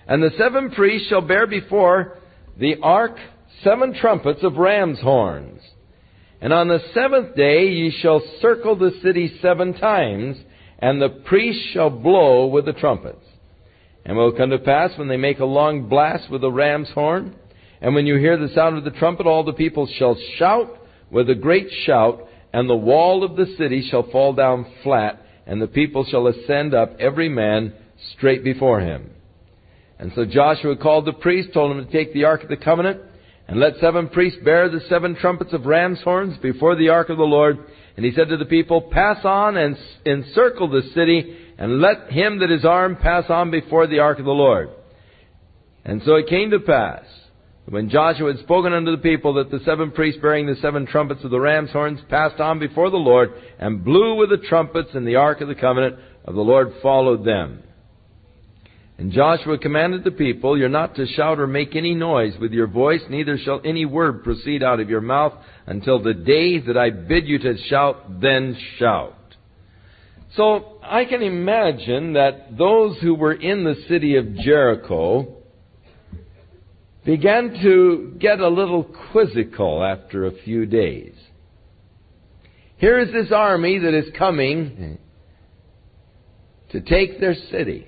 And the seven priests shall bear before the ark seven trumpets of ram's horns. And on the seventh day ye shall circle the city seven times, and the priests shall blow with the trumpets. And it will come to pass when they make a long blast with the ram's horn, and when you hear the sound of the trumpet, all the people shall shout with a great shout, and the wall of the city shall fall down flat, and the people shall ascend up every man straight before him. And so Joshua called the priests, told them to take the ark of the covenant, and let seven priests bear the seven trumpets of ram's horns before the ark of the Lord. And he said to the people, Pass on and encircle the city, and let him that is armed pass on before the ark of the Lord. And so it came to pass, when Joshua had spoken unto the people, that the seven priests bearing the seven trumpets of the ram's horns passed on before the Lord, and blew with the trumpets, and the ark of the covenant of the Lord followed them. And Joshua commanded the people, You're not to shout or make any noise with your voice, neither shall any word proceed out of your mouth until the day that I bid you to shout, then shout. So I can imagine that those who were in the city of Jericho began to get a little quizzical after a few days. Here is this army that is coming to take their city.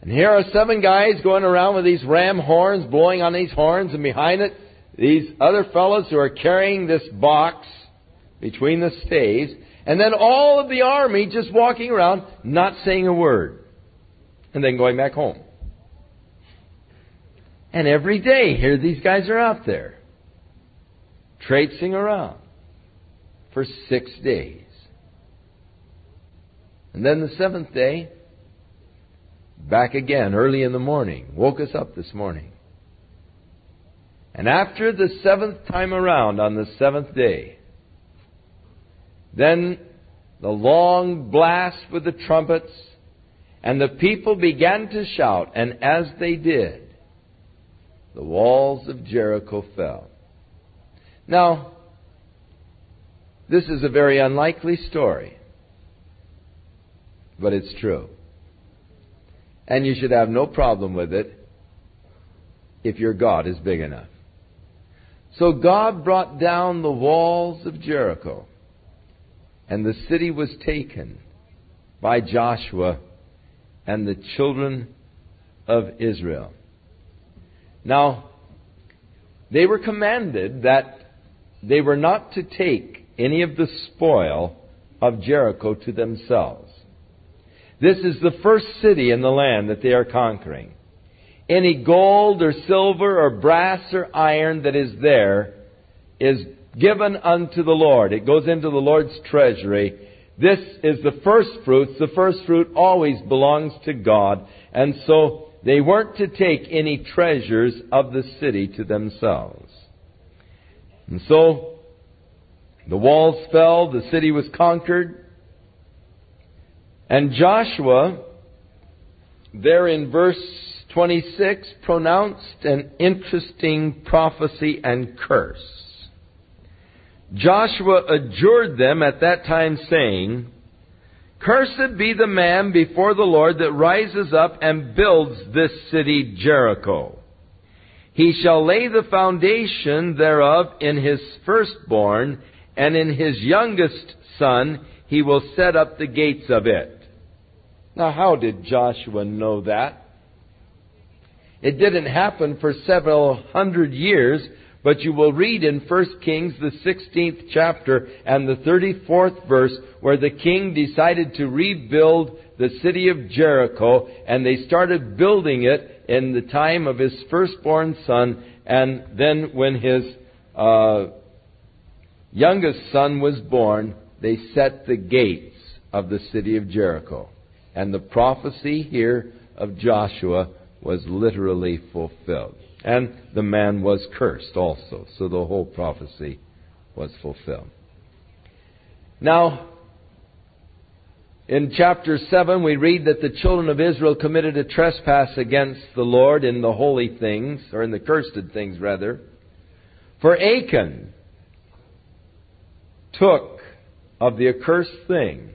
And here are seven guys going around with these ram horns, blowing on these horns, and behind it, these other fellows who are carrying this box between the staves, and then all of the army just walking around, not saying a word, and then going back home. And every day, here these guys are out there, traipsing around for six days. And then the seventh day, back again early in the morning. Woke us up this morning. And after the seventh time around on the seventh day, then the long blast with the trumpets, and the people began to shout, and as they did, the walls of Jericho fell. Now, this is a very unlikely story, but it's true and you should have no problem with it if your God is big enough. So God brought down the walls of Jericho, and the city was taken by Joshua and the children of Israel. Now, they were commanded that they were not to take any of the spoil of Jericho to themselves. This is the first city in the land that they are conquering. Any gold or silver or brass or iron that is there is given unto the Lord. It goes into the Lord's treasury. This is the first fruits. The first fruit always belongs to God. And so they weren't to take any treasures of the city to themselves. And so the walls fell, the city was conquered. And Joshua, there in verse 26, pronounced an interesting prophecy and curse. Joshua adjured them at that time, saying, Cursed be the man before the Lord that rises up and builds this city Jericho. He shall lay the foundation thereof in his firstborn, and in his youngest son he will set up the gates of it. Now, how did Joshua know that? It didn't happen for several hundred years, but you will read in 1 Kings, the 16th chapter and the 34th verse, where the king decided to rebuild the city of Jericho, and they started building it in the time of his firstborn son, and then when his uh, youngest son was born, they set the gates of the city of Jericho. And the prophecy here of Joshua was literally fulfilled. And the man was cursed also. So the whole prophecy was fulfilled. Now, in chapter 7, we read that the children of Israel committed a trespass against the Lord in the holy things, or in the cursed things, rather. For Achan took of the accursed thing,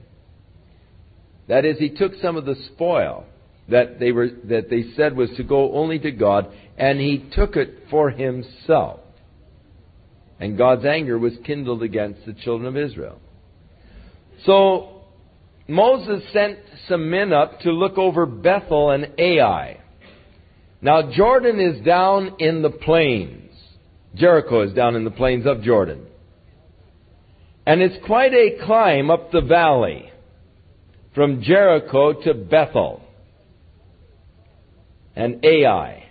that is, he took some of the spoil that they, were, that they said was to go only to God, and he took it for himself. And God's anger was kindled against the children of Israel. So Moses sent some men up to look over Bethel and Ai. Now Jordan is down in the plains. Jericho is down in the plains of Jordan. And it's quite a climb up the valley from Jericho to Bethel and Ai.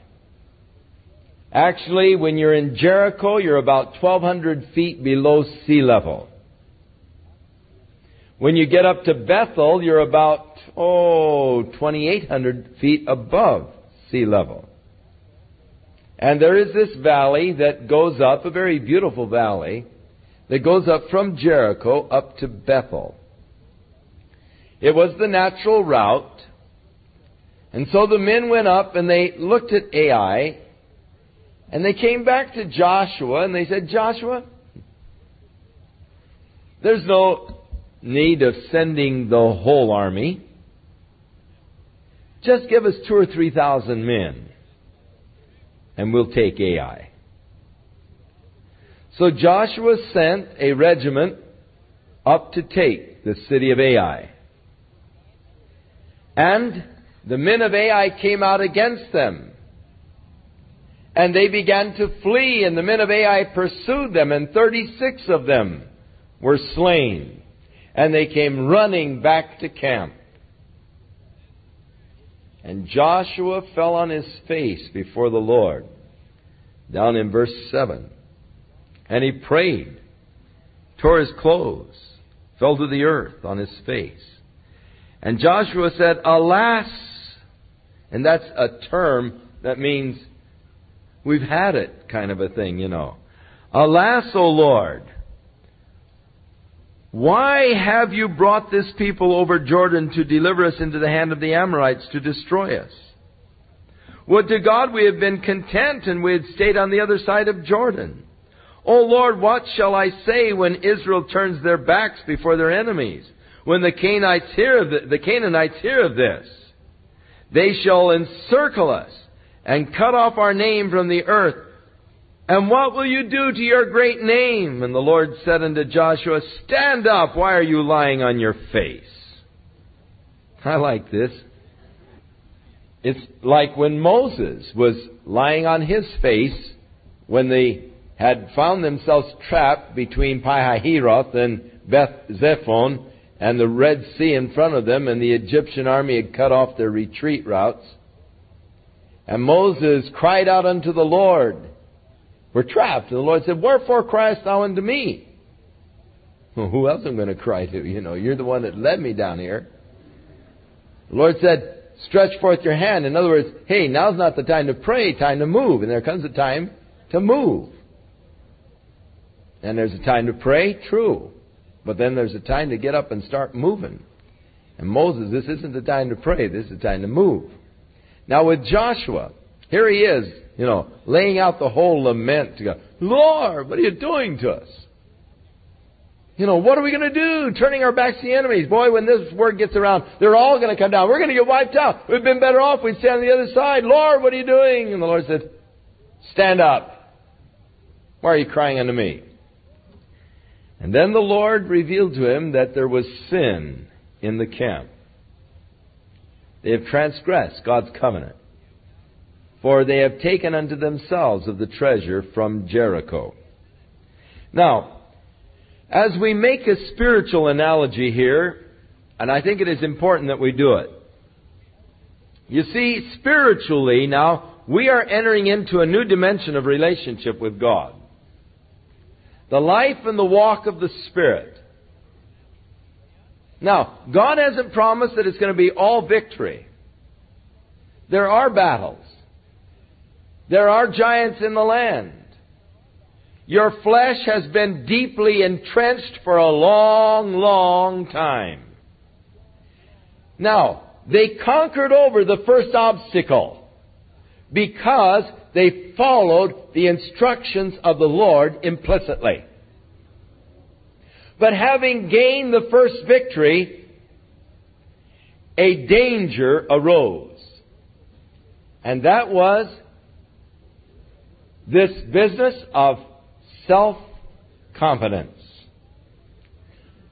Actually, when you're in Jericho, you're about 1,200 feet below sea level. When you get up to Bethel, you're about, oh, 2,800 feet above sea level. And there is this valley that goes up, a very beautiful valley, that goes up from Jericho up to Bethel. It was the natural route. And so the men went up and they looked at Ai, and they came back to Joshua and they said, Joshua, there's no need of sending the whole army. Just give us two or three thousand men, and we'll take Ai. So Joshua sent a regiment up to take the city of Ai. And the men of Ai came out against them. And they began to flee, and the men of Ai pursued them, and 36 of them were slain and they came running back to camp. And Joshua fell on his face before the Lord, down in verse 7. And he prayed, tore his clothes, fell to the earth on his face. And Joshua said, Alas! And that's a term that means we've had it kind of a thing, you know. Alas, O Lord! Why have you brought this people over Jordan to deliver us into the hand of the Amorites to destroy us? Would to God we had been content and we had stayed on the other side of Jordan. O Lord, what shall I say when Israel turns their backs before their enemies? When the Canaanites hear of, the, the Canaanites hear of this, they shall encircle us and cut off our name from the earth and what will you do to your great name? And the Lord said unto Joshua, Stand up, why are you lying on your face? I like this. It's like when Moses was lying on his face when they had found themselves trapped between Pihahiroth and Beth Zephon and the Red Sea in front of them, and the Egyptian army had cut off their retreat routes. And Moses cried out unto the Lord. We're trapped. And the Lord said, Wherefore criest thou unto me? Well, who else am I going to cry to? You know, you're the one that led me down here. The Lord said, Stretch forth your hand. In other words, hey, now's not the time to pray, time to move. And there comes a time to move. And there's a time to pray, true. But then there's a time to get up and start moving. And Moses, this isn't the time to pray, this is the time to move. Now with Joshua, here he is, you know, laying out the whole lament to God. Lord, what are you doing to us? You know, what are we going to do? Turning our backs to the enemies. Boy, when this word gets around, they're all going to come down. We're going to get wiped out. We've been better off. We'd stand on the other side. Lord, what are you doing? And the Lord said, Stand up. Why are you crying unto me? And then the Lord revealed to him that there was sin in the camp. They have transgressed God's covenant for they have taken unto themselves of the treasure from Jericho. Now, as we make a spiritual analogy here, and I think it is important that we do it. You see, spiritually now, we are entering into a new dimension of relationship with God. The life and the walk of the Spirit. Now, God hasn't promised that it's going to be all victory. There are battles. There are giants in the land. Your flesh has been deeply entrenched for a long, long time. Now, they conquered over the first obstacle because they followed the instructions of the Lord implicitly. But having gained the first victory, a danger arose. And that was this business of self confidence.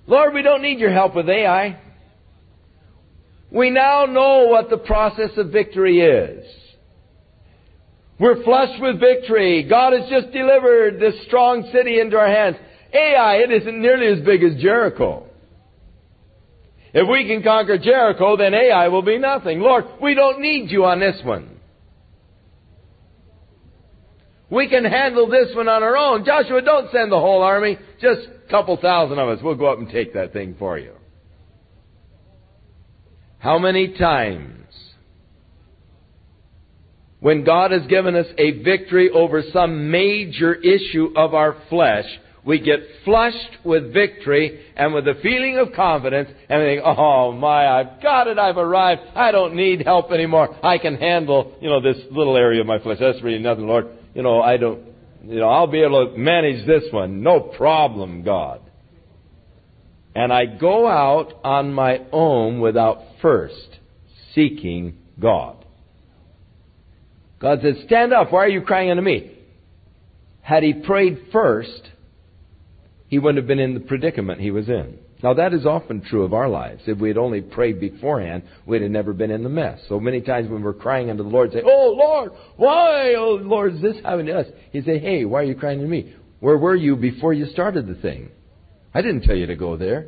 Lord, we don't need your help with Ai. We now know what the process of victory is. We're flushed with victory. God has just delivered this strong city into our hands. Ai, it isn't nearly as big as Jericho. If we can conquer Jericho, then Ai will be nothing. Lord, we don't need you on this one. We can handle this one on our own. Joshua, don't send the whole army. Just a couple thousand of us. We'll go up and take that thing for you. How many times when God has given us a victory over some major issue of our flesh, we get flushed with victory and with a feeling of confidence and we think, oh my, I've got it, I've arrived, I don't need help anymore, I can handle, you know, this little area of my flesh, that's really nothing, Lord, you know, I don't, you know, I'll be able to manage this one, no problem, God. And I go out on my own without first seeking God. God says, stand up, why are you crying unto me? Had he prayed first, he wouldn't have been in the predicament he was in. Now that is often true of our lives. If we had only prayed beforehand, we'd have never been in the mess. So many times when we're crying unto the Lord, say, Oh Lord, why, oh Lord, is this happening to us? He say, Hey, why are you crying to me? Where were you before you started the thing? I didn't tell you to go there.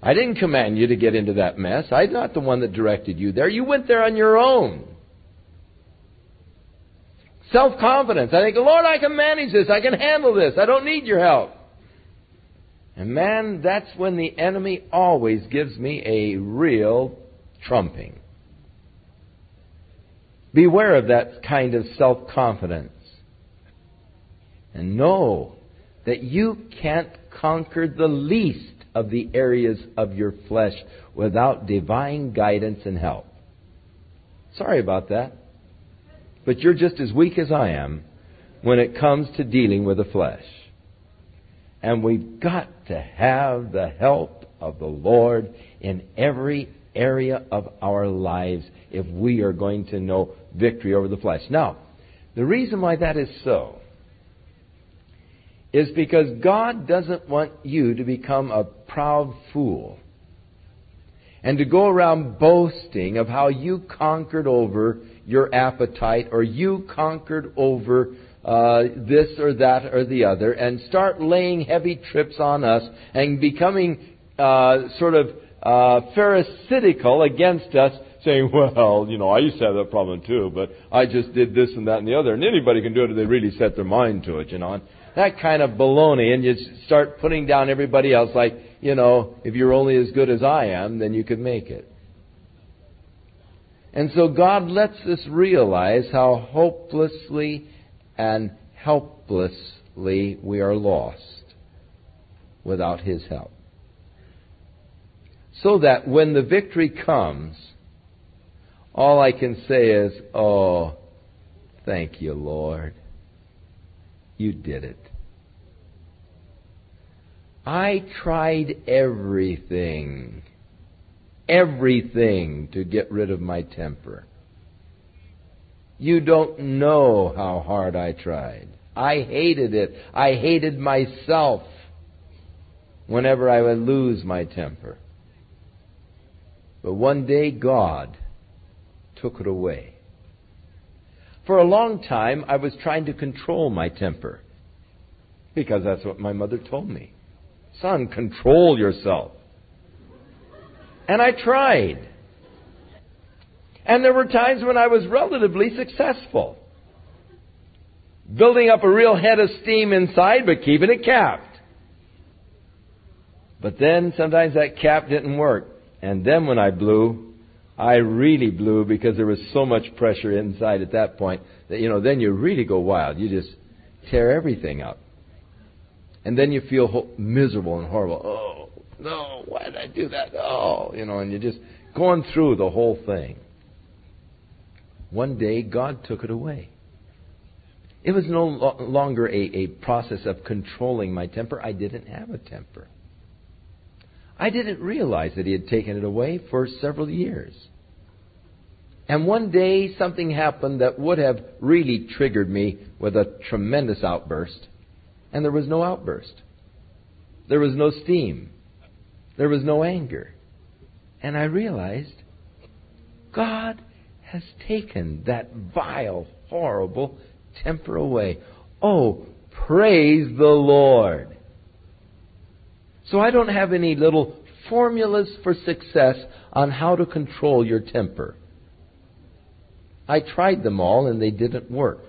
I didn't command you to get into that mess. I'm not the one that directed you there. You went there on your own. Self confidence. I think, Lord, I can manage this. I can handle this. I don't need your help. And man, that's when the enemy always gives me a real trumping. Beware of that kind of self confidence. And know that you can't conquer the least of the areas of your flesh without divine guidance and help. Sorry about that. But you're just as weak as I am when it comes to dealing with the flesh. And we've got to have the help of the Lord in every area of our lives if we are going to know victory over the flesh. Now, the reason why that is so is because God doesn't want you to become a proud fool and to go around boasting of how you conquered over your appetite or you conquered over uh, this or that or the other and start laying heavy trips on us and becoming uh, sort of uh, pharisaical against us, saying, well, you know, I used to have that problem too, but I just did this and that and the other. And anybody can do it if they really set their mind to it, you know. And that kind of baloney. And you start putting down everybody else like, you know, if you're only as good as I am, then you could make it. And so God lets us realize how hopelessly and helplessly we are lost without His help. So that when the victory comes, all I can say is, Oh, thank you, Lord. You did it. I tried everything everything to get rid of my temper. You don't know how hard I tried. I hated it. I hated myself whenever I would lose my temper. But one day God took it away. For a long time, I was trying to control my temper because that's what my mother told me. Son, control yourself. And I tried. And there were times when I was relatively successful. building up a real head of steam inside, but keeping it capped. But then sometimes that cap didn't work. And then when I blew, I really blew because there was so much pressure inside at that point that, you know, then you really go wild. You just tear everything up. And then you feel ho- miserable and horrible. Oh, no, why did I do that? Oh, you know, and you're just going through the whole thing. One day, God took it away. It was no lo- longer a, a process of controlling my temper. I didn't have a temper. I didn't realize that He had taken it away for several years. And one day something happened that would have really triggered me with a tremendous outburst. And there was no outburst. There was no steam. There was no anger. And I realized God has taken that vile, horrible temper away. Oh, praise the Lord. So I don't have any little formulas for success on how to control your temper. I tried them all and they didn't work.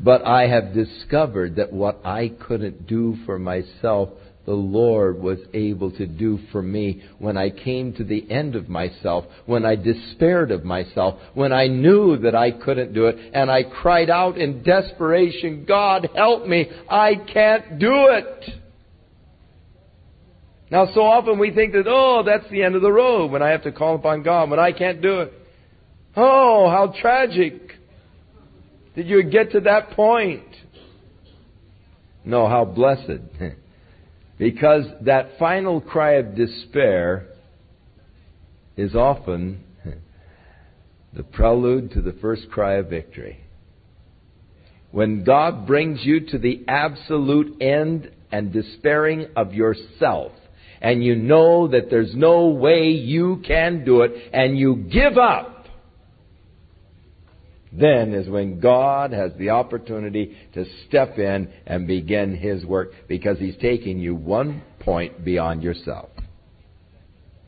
But I have discovered that what I couldn't do for myself, the Lord was able to do for me when I came to the end of myself, when I despaired of myself, when I knew that I couldn't do it, and I cried out in desperation, God help me, I can't do it. Now, so often we think that, oh, that's the end of the road when I have to call upon God, when I can't do it. Oh, how tragic that you would get to that point. No, how blessed. because that final cry of despair is often the prelude to the first cry of victory. When God brings you to the absolute end and despairing of yourself, and you know that there's no way you can do it, and you give up, then is when God has the opportunity to step in and begin His work because He's taking you one point beyond yourself.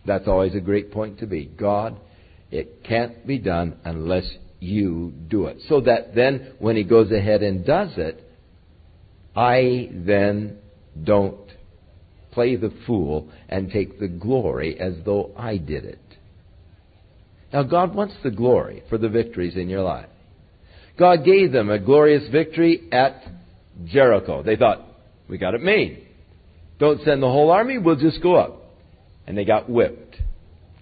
That's always a great point to be. God, it can't be done unless you do it. So that then when He goes ahead and does it, I then don't play the fool and take the glory as though I did it. Now, God wants the glory for the victories in your life. God gave them a glorious victory at Jericho. They thought, we got it made. Don't send the whole army, we'll just go up. And they got whipped.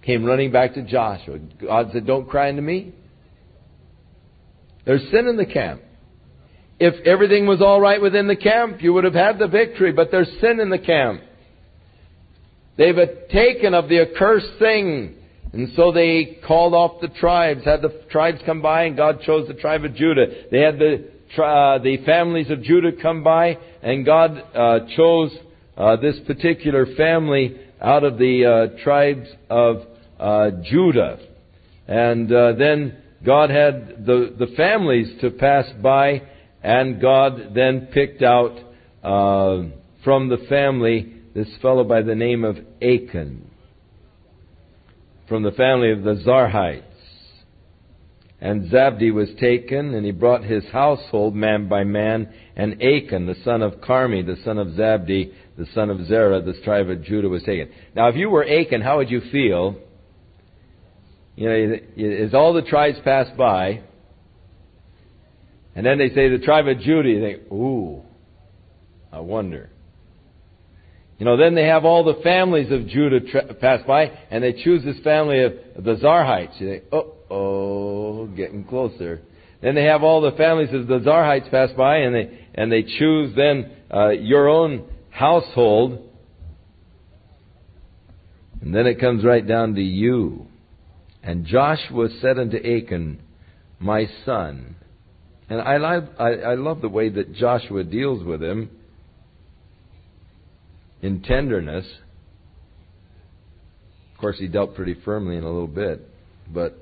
Came running back to Joshua. God said, Don't cry unto me. There's sin in the camp. If everything was all right within the camp, you would have had the victory, but there's sin in the camp. They've taken of the accursed thing and so they called off the tribes, had the tribes come by, and God chose the tribe of Judah. They had the, uh, the families of Judah come by, and God uh, chose uh, this particular family out of the uh, tribes of uh, Judah. And uh, then God had the, the families to pass by, and God then picked out from the family this fellow by the name of Achan from the family of the Zarhites. And Zabdi was taken, and he brought his household man by man, and Achan, the son of Carmi, the son of Zabdi, the son of Zerah, the tribe of Judah, was taken. Now, if you were Achan, how would you feel? You know, as all the tribes pass by, and then they say the tribe of Judah, you think, ooh, I wonder. You know, then they have all the families of Judah tra- pass by, and they choose this family of the Zarhites. You think, oh, oh, getting closer. Then they have all the families of the Zarhites pass by, and they and they choose then uh, your own household. And then it comes right down to you. And Joshua said unto Achan, My son. And I love, I, I love the way that Joshua deals with him in tenderness. Of course, he dealt pretty firmly in a little bit, but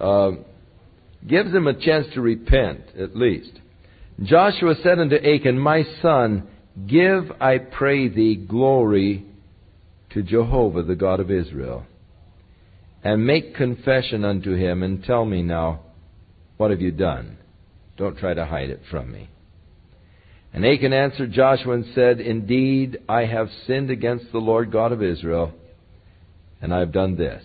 uh, gives him a chance to repent, at least. Joshua said unto Achan, My son, give, I pray thee, glory to Jehovah, the God of Israel, and make confession unto him, and tell me now, what have you done? Don't try to hide it from me. And Achan answered Joshua and said, Indeed, I have sinned against the Lord God of Israel, and I have done this.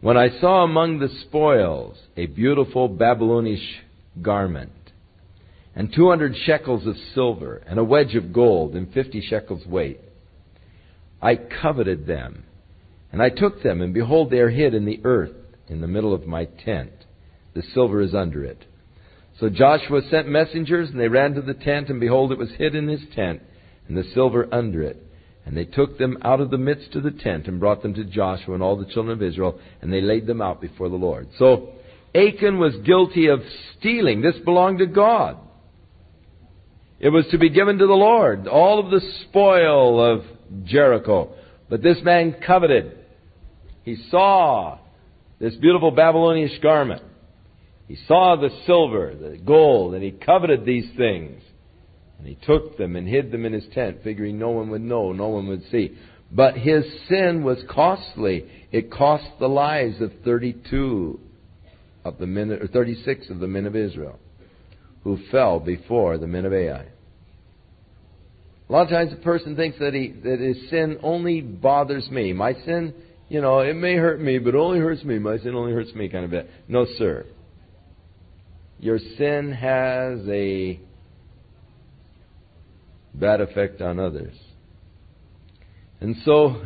When I saw among the spoils a beautiful Babylonish garment, and two hundred shekels of silver, and a wedge of gold, and fifty shekels weight, I coveted them, and I took them, and behold, they are hid in the earth in the middle of my tent. The silver is under it. So Joshua sent messengers, and they ran to the tent, and behold, it was hid in his tent, and the silver under it. And they took them out of the midst of the tent, and brought them to Joshua and all the children of Israel, and they laid them out before the Lord. So Achan was guilty of stealing. This belonged to God. It was to be given to the Lord, all of the spoil of Jericho. But this man coveted. He saw this beautiful Babylonish garment. He saw the silver, the gold, and he coveted these things. And he took them and hid them in his tent, figuring no one would know, no one would see. But his sin was costly. It cost the lives of 32 of the men, or 36 of the men of Israel who fell before the men of Ai. A lot of times a person thinks that, he, that his sin only bothers me. My sin, you know, it may hurt me, but it only hurts me. My sin only hurts me kind of bit. No, sir your sin has a bad effect on others. And so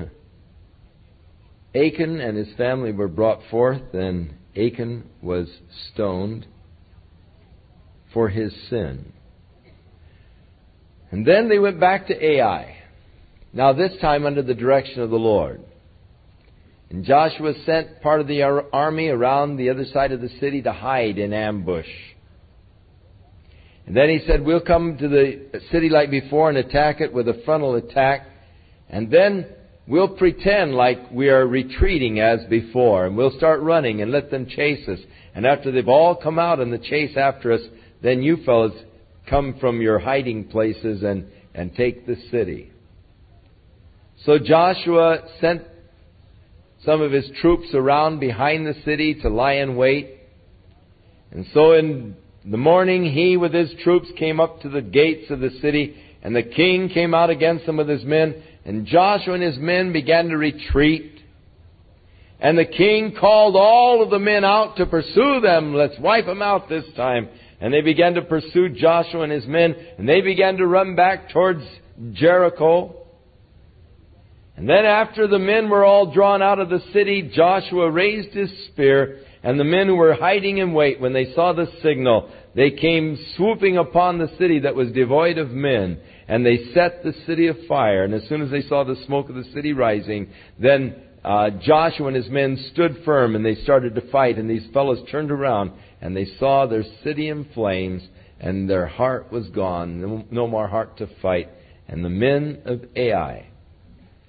Achan and his family were brought forth, and Achan was stoned for his sin. And then they went back to Ai. Now, this time under the direction of the Lord. And Joshua sent part of the army around the other side of the city to hide in ambush. And then he said, We'll come to the city like before and attack it with a frontal attack. And then we'll pretend like we are retreating as before. And we'll start running and let them chase us. And after they've all come out in the chase after us, then you fellows come from your hiding places and, and take the city. So Joshua sent some of his troops around behind the city to lie in wait. And so in the morning, he with his troops came up to the gates of the city, and the king came out against them with his men, and Joshua and his men began to retreat. And the king called all of the men out to pursue them. Let's wipe them out this time. And they began to pursue Joshua and his men, and they began to run back towards Jericho. And then after the men were all drawn out of the city, Joshua raised his spear, and the men who were hiding in wait, when they saw the signal, they came swooping upon the city that was devoid of men, and they set the city afire. And as soon as they saw the smoke of the city rising, then uh, Joshua and his men stood firm, and they started to fight. And these fellows turned around, and they saw their city in flames, and their heart was gone, no, no more heart to fight. And the men of Ai,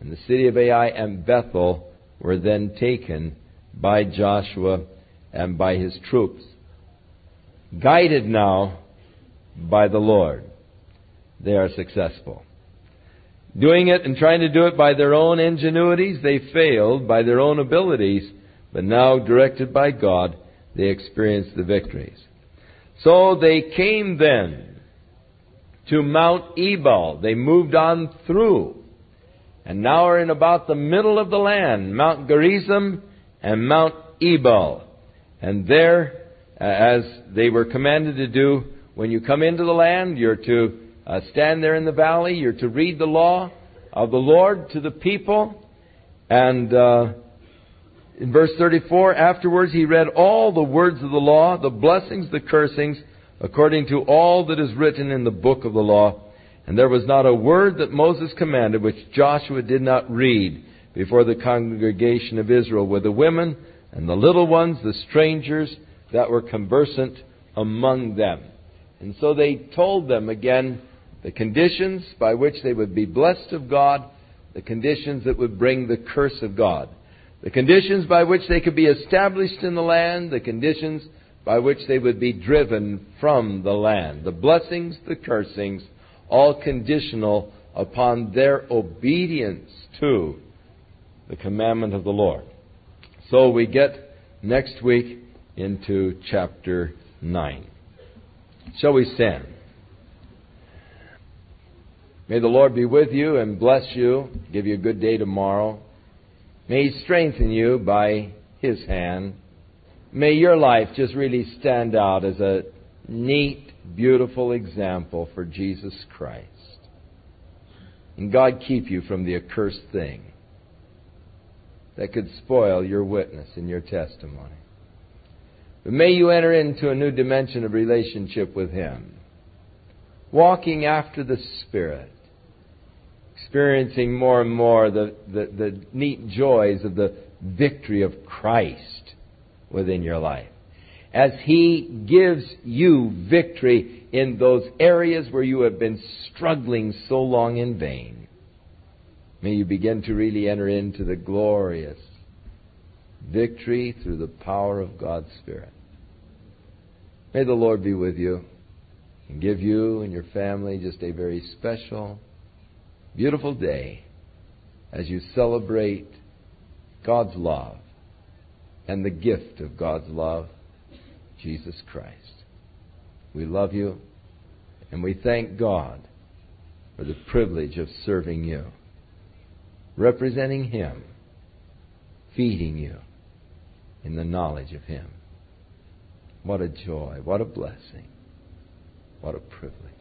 and the city of Ai and Bethel were then taken by Joshua and by his troops. Guided now by the Lord, they are successful. Doing it and trying to do it by their own ingenuities, they failed by their own abilities, but now directed by God, they experienced the victories. So they came then to Mount Ebal. They moved on through and now are in about the middle of the land, Mount Gerizim and Mount Ebal. And there, uh, as they were commanded to do, when you come into the land, you're to uh, stand there in the valley, you're to read the law of the Lord to the people. And uh, in verse 34, afterwards he read all the words of the law, the blessings, the cursings, according to all that is written in the book of the law. And there was not a word that Moses commanded which Joshua did not read before the congregation of Israel, with the women and the little ones, the strangers that were conversant among them. And so they told them again the conditions by which they would be blessed of God, the conditions that would bring the curse of God, the conditions by which they could be established in the land, the conditions by which they would be driven from the land, the blessings, the cursings, all conditional upon their obedience to the commandment of the Lord. So we get next week into chapter 9. Shall we stand? May the Lord be with you and bless you, give you a good day tomorrow. May He strengthen you by His hand. May your life just really stand out as a neat, beautiful example for Jesus Christ. And God keep you from the accursed thing that could spoil your witness and your testimony. But may you enter into a new dimension of relationship with Him, walking after the Spirit, experiencing more and more the, the, the neat joys of the victory of Christ within your life. As He gives you victory in those areas where you have been struggling so long in vain, may you begin to really enter into the glorious victory through the power of God's Spirit. May the Lord be with you and give you and your family just a very special beautiful day as you celebrate God's love and the gift of God's love, Jesus Christ. We love you and we thank God for the privilege of serving you, representing Him, feeding you in the knowledge of Him. What a joy, what a blessing, what a privilege.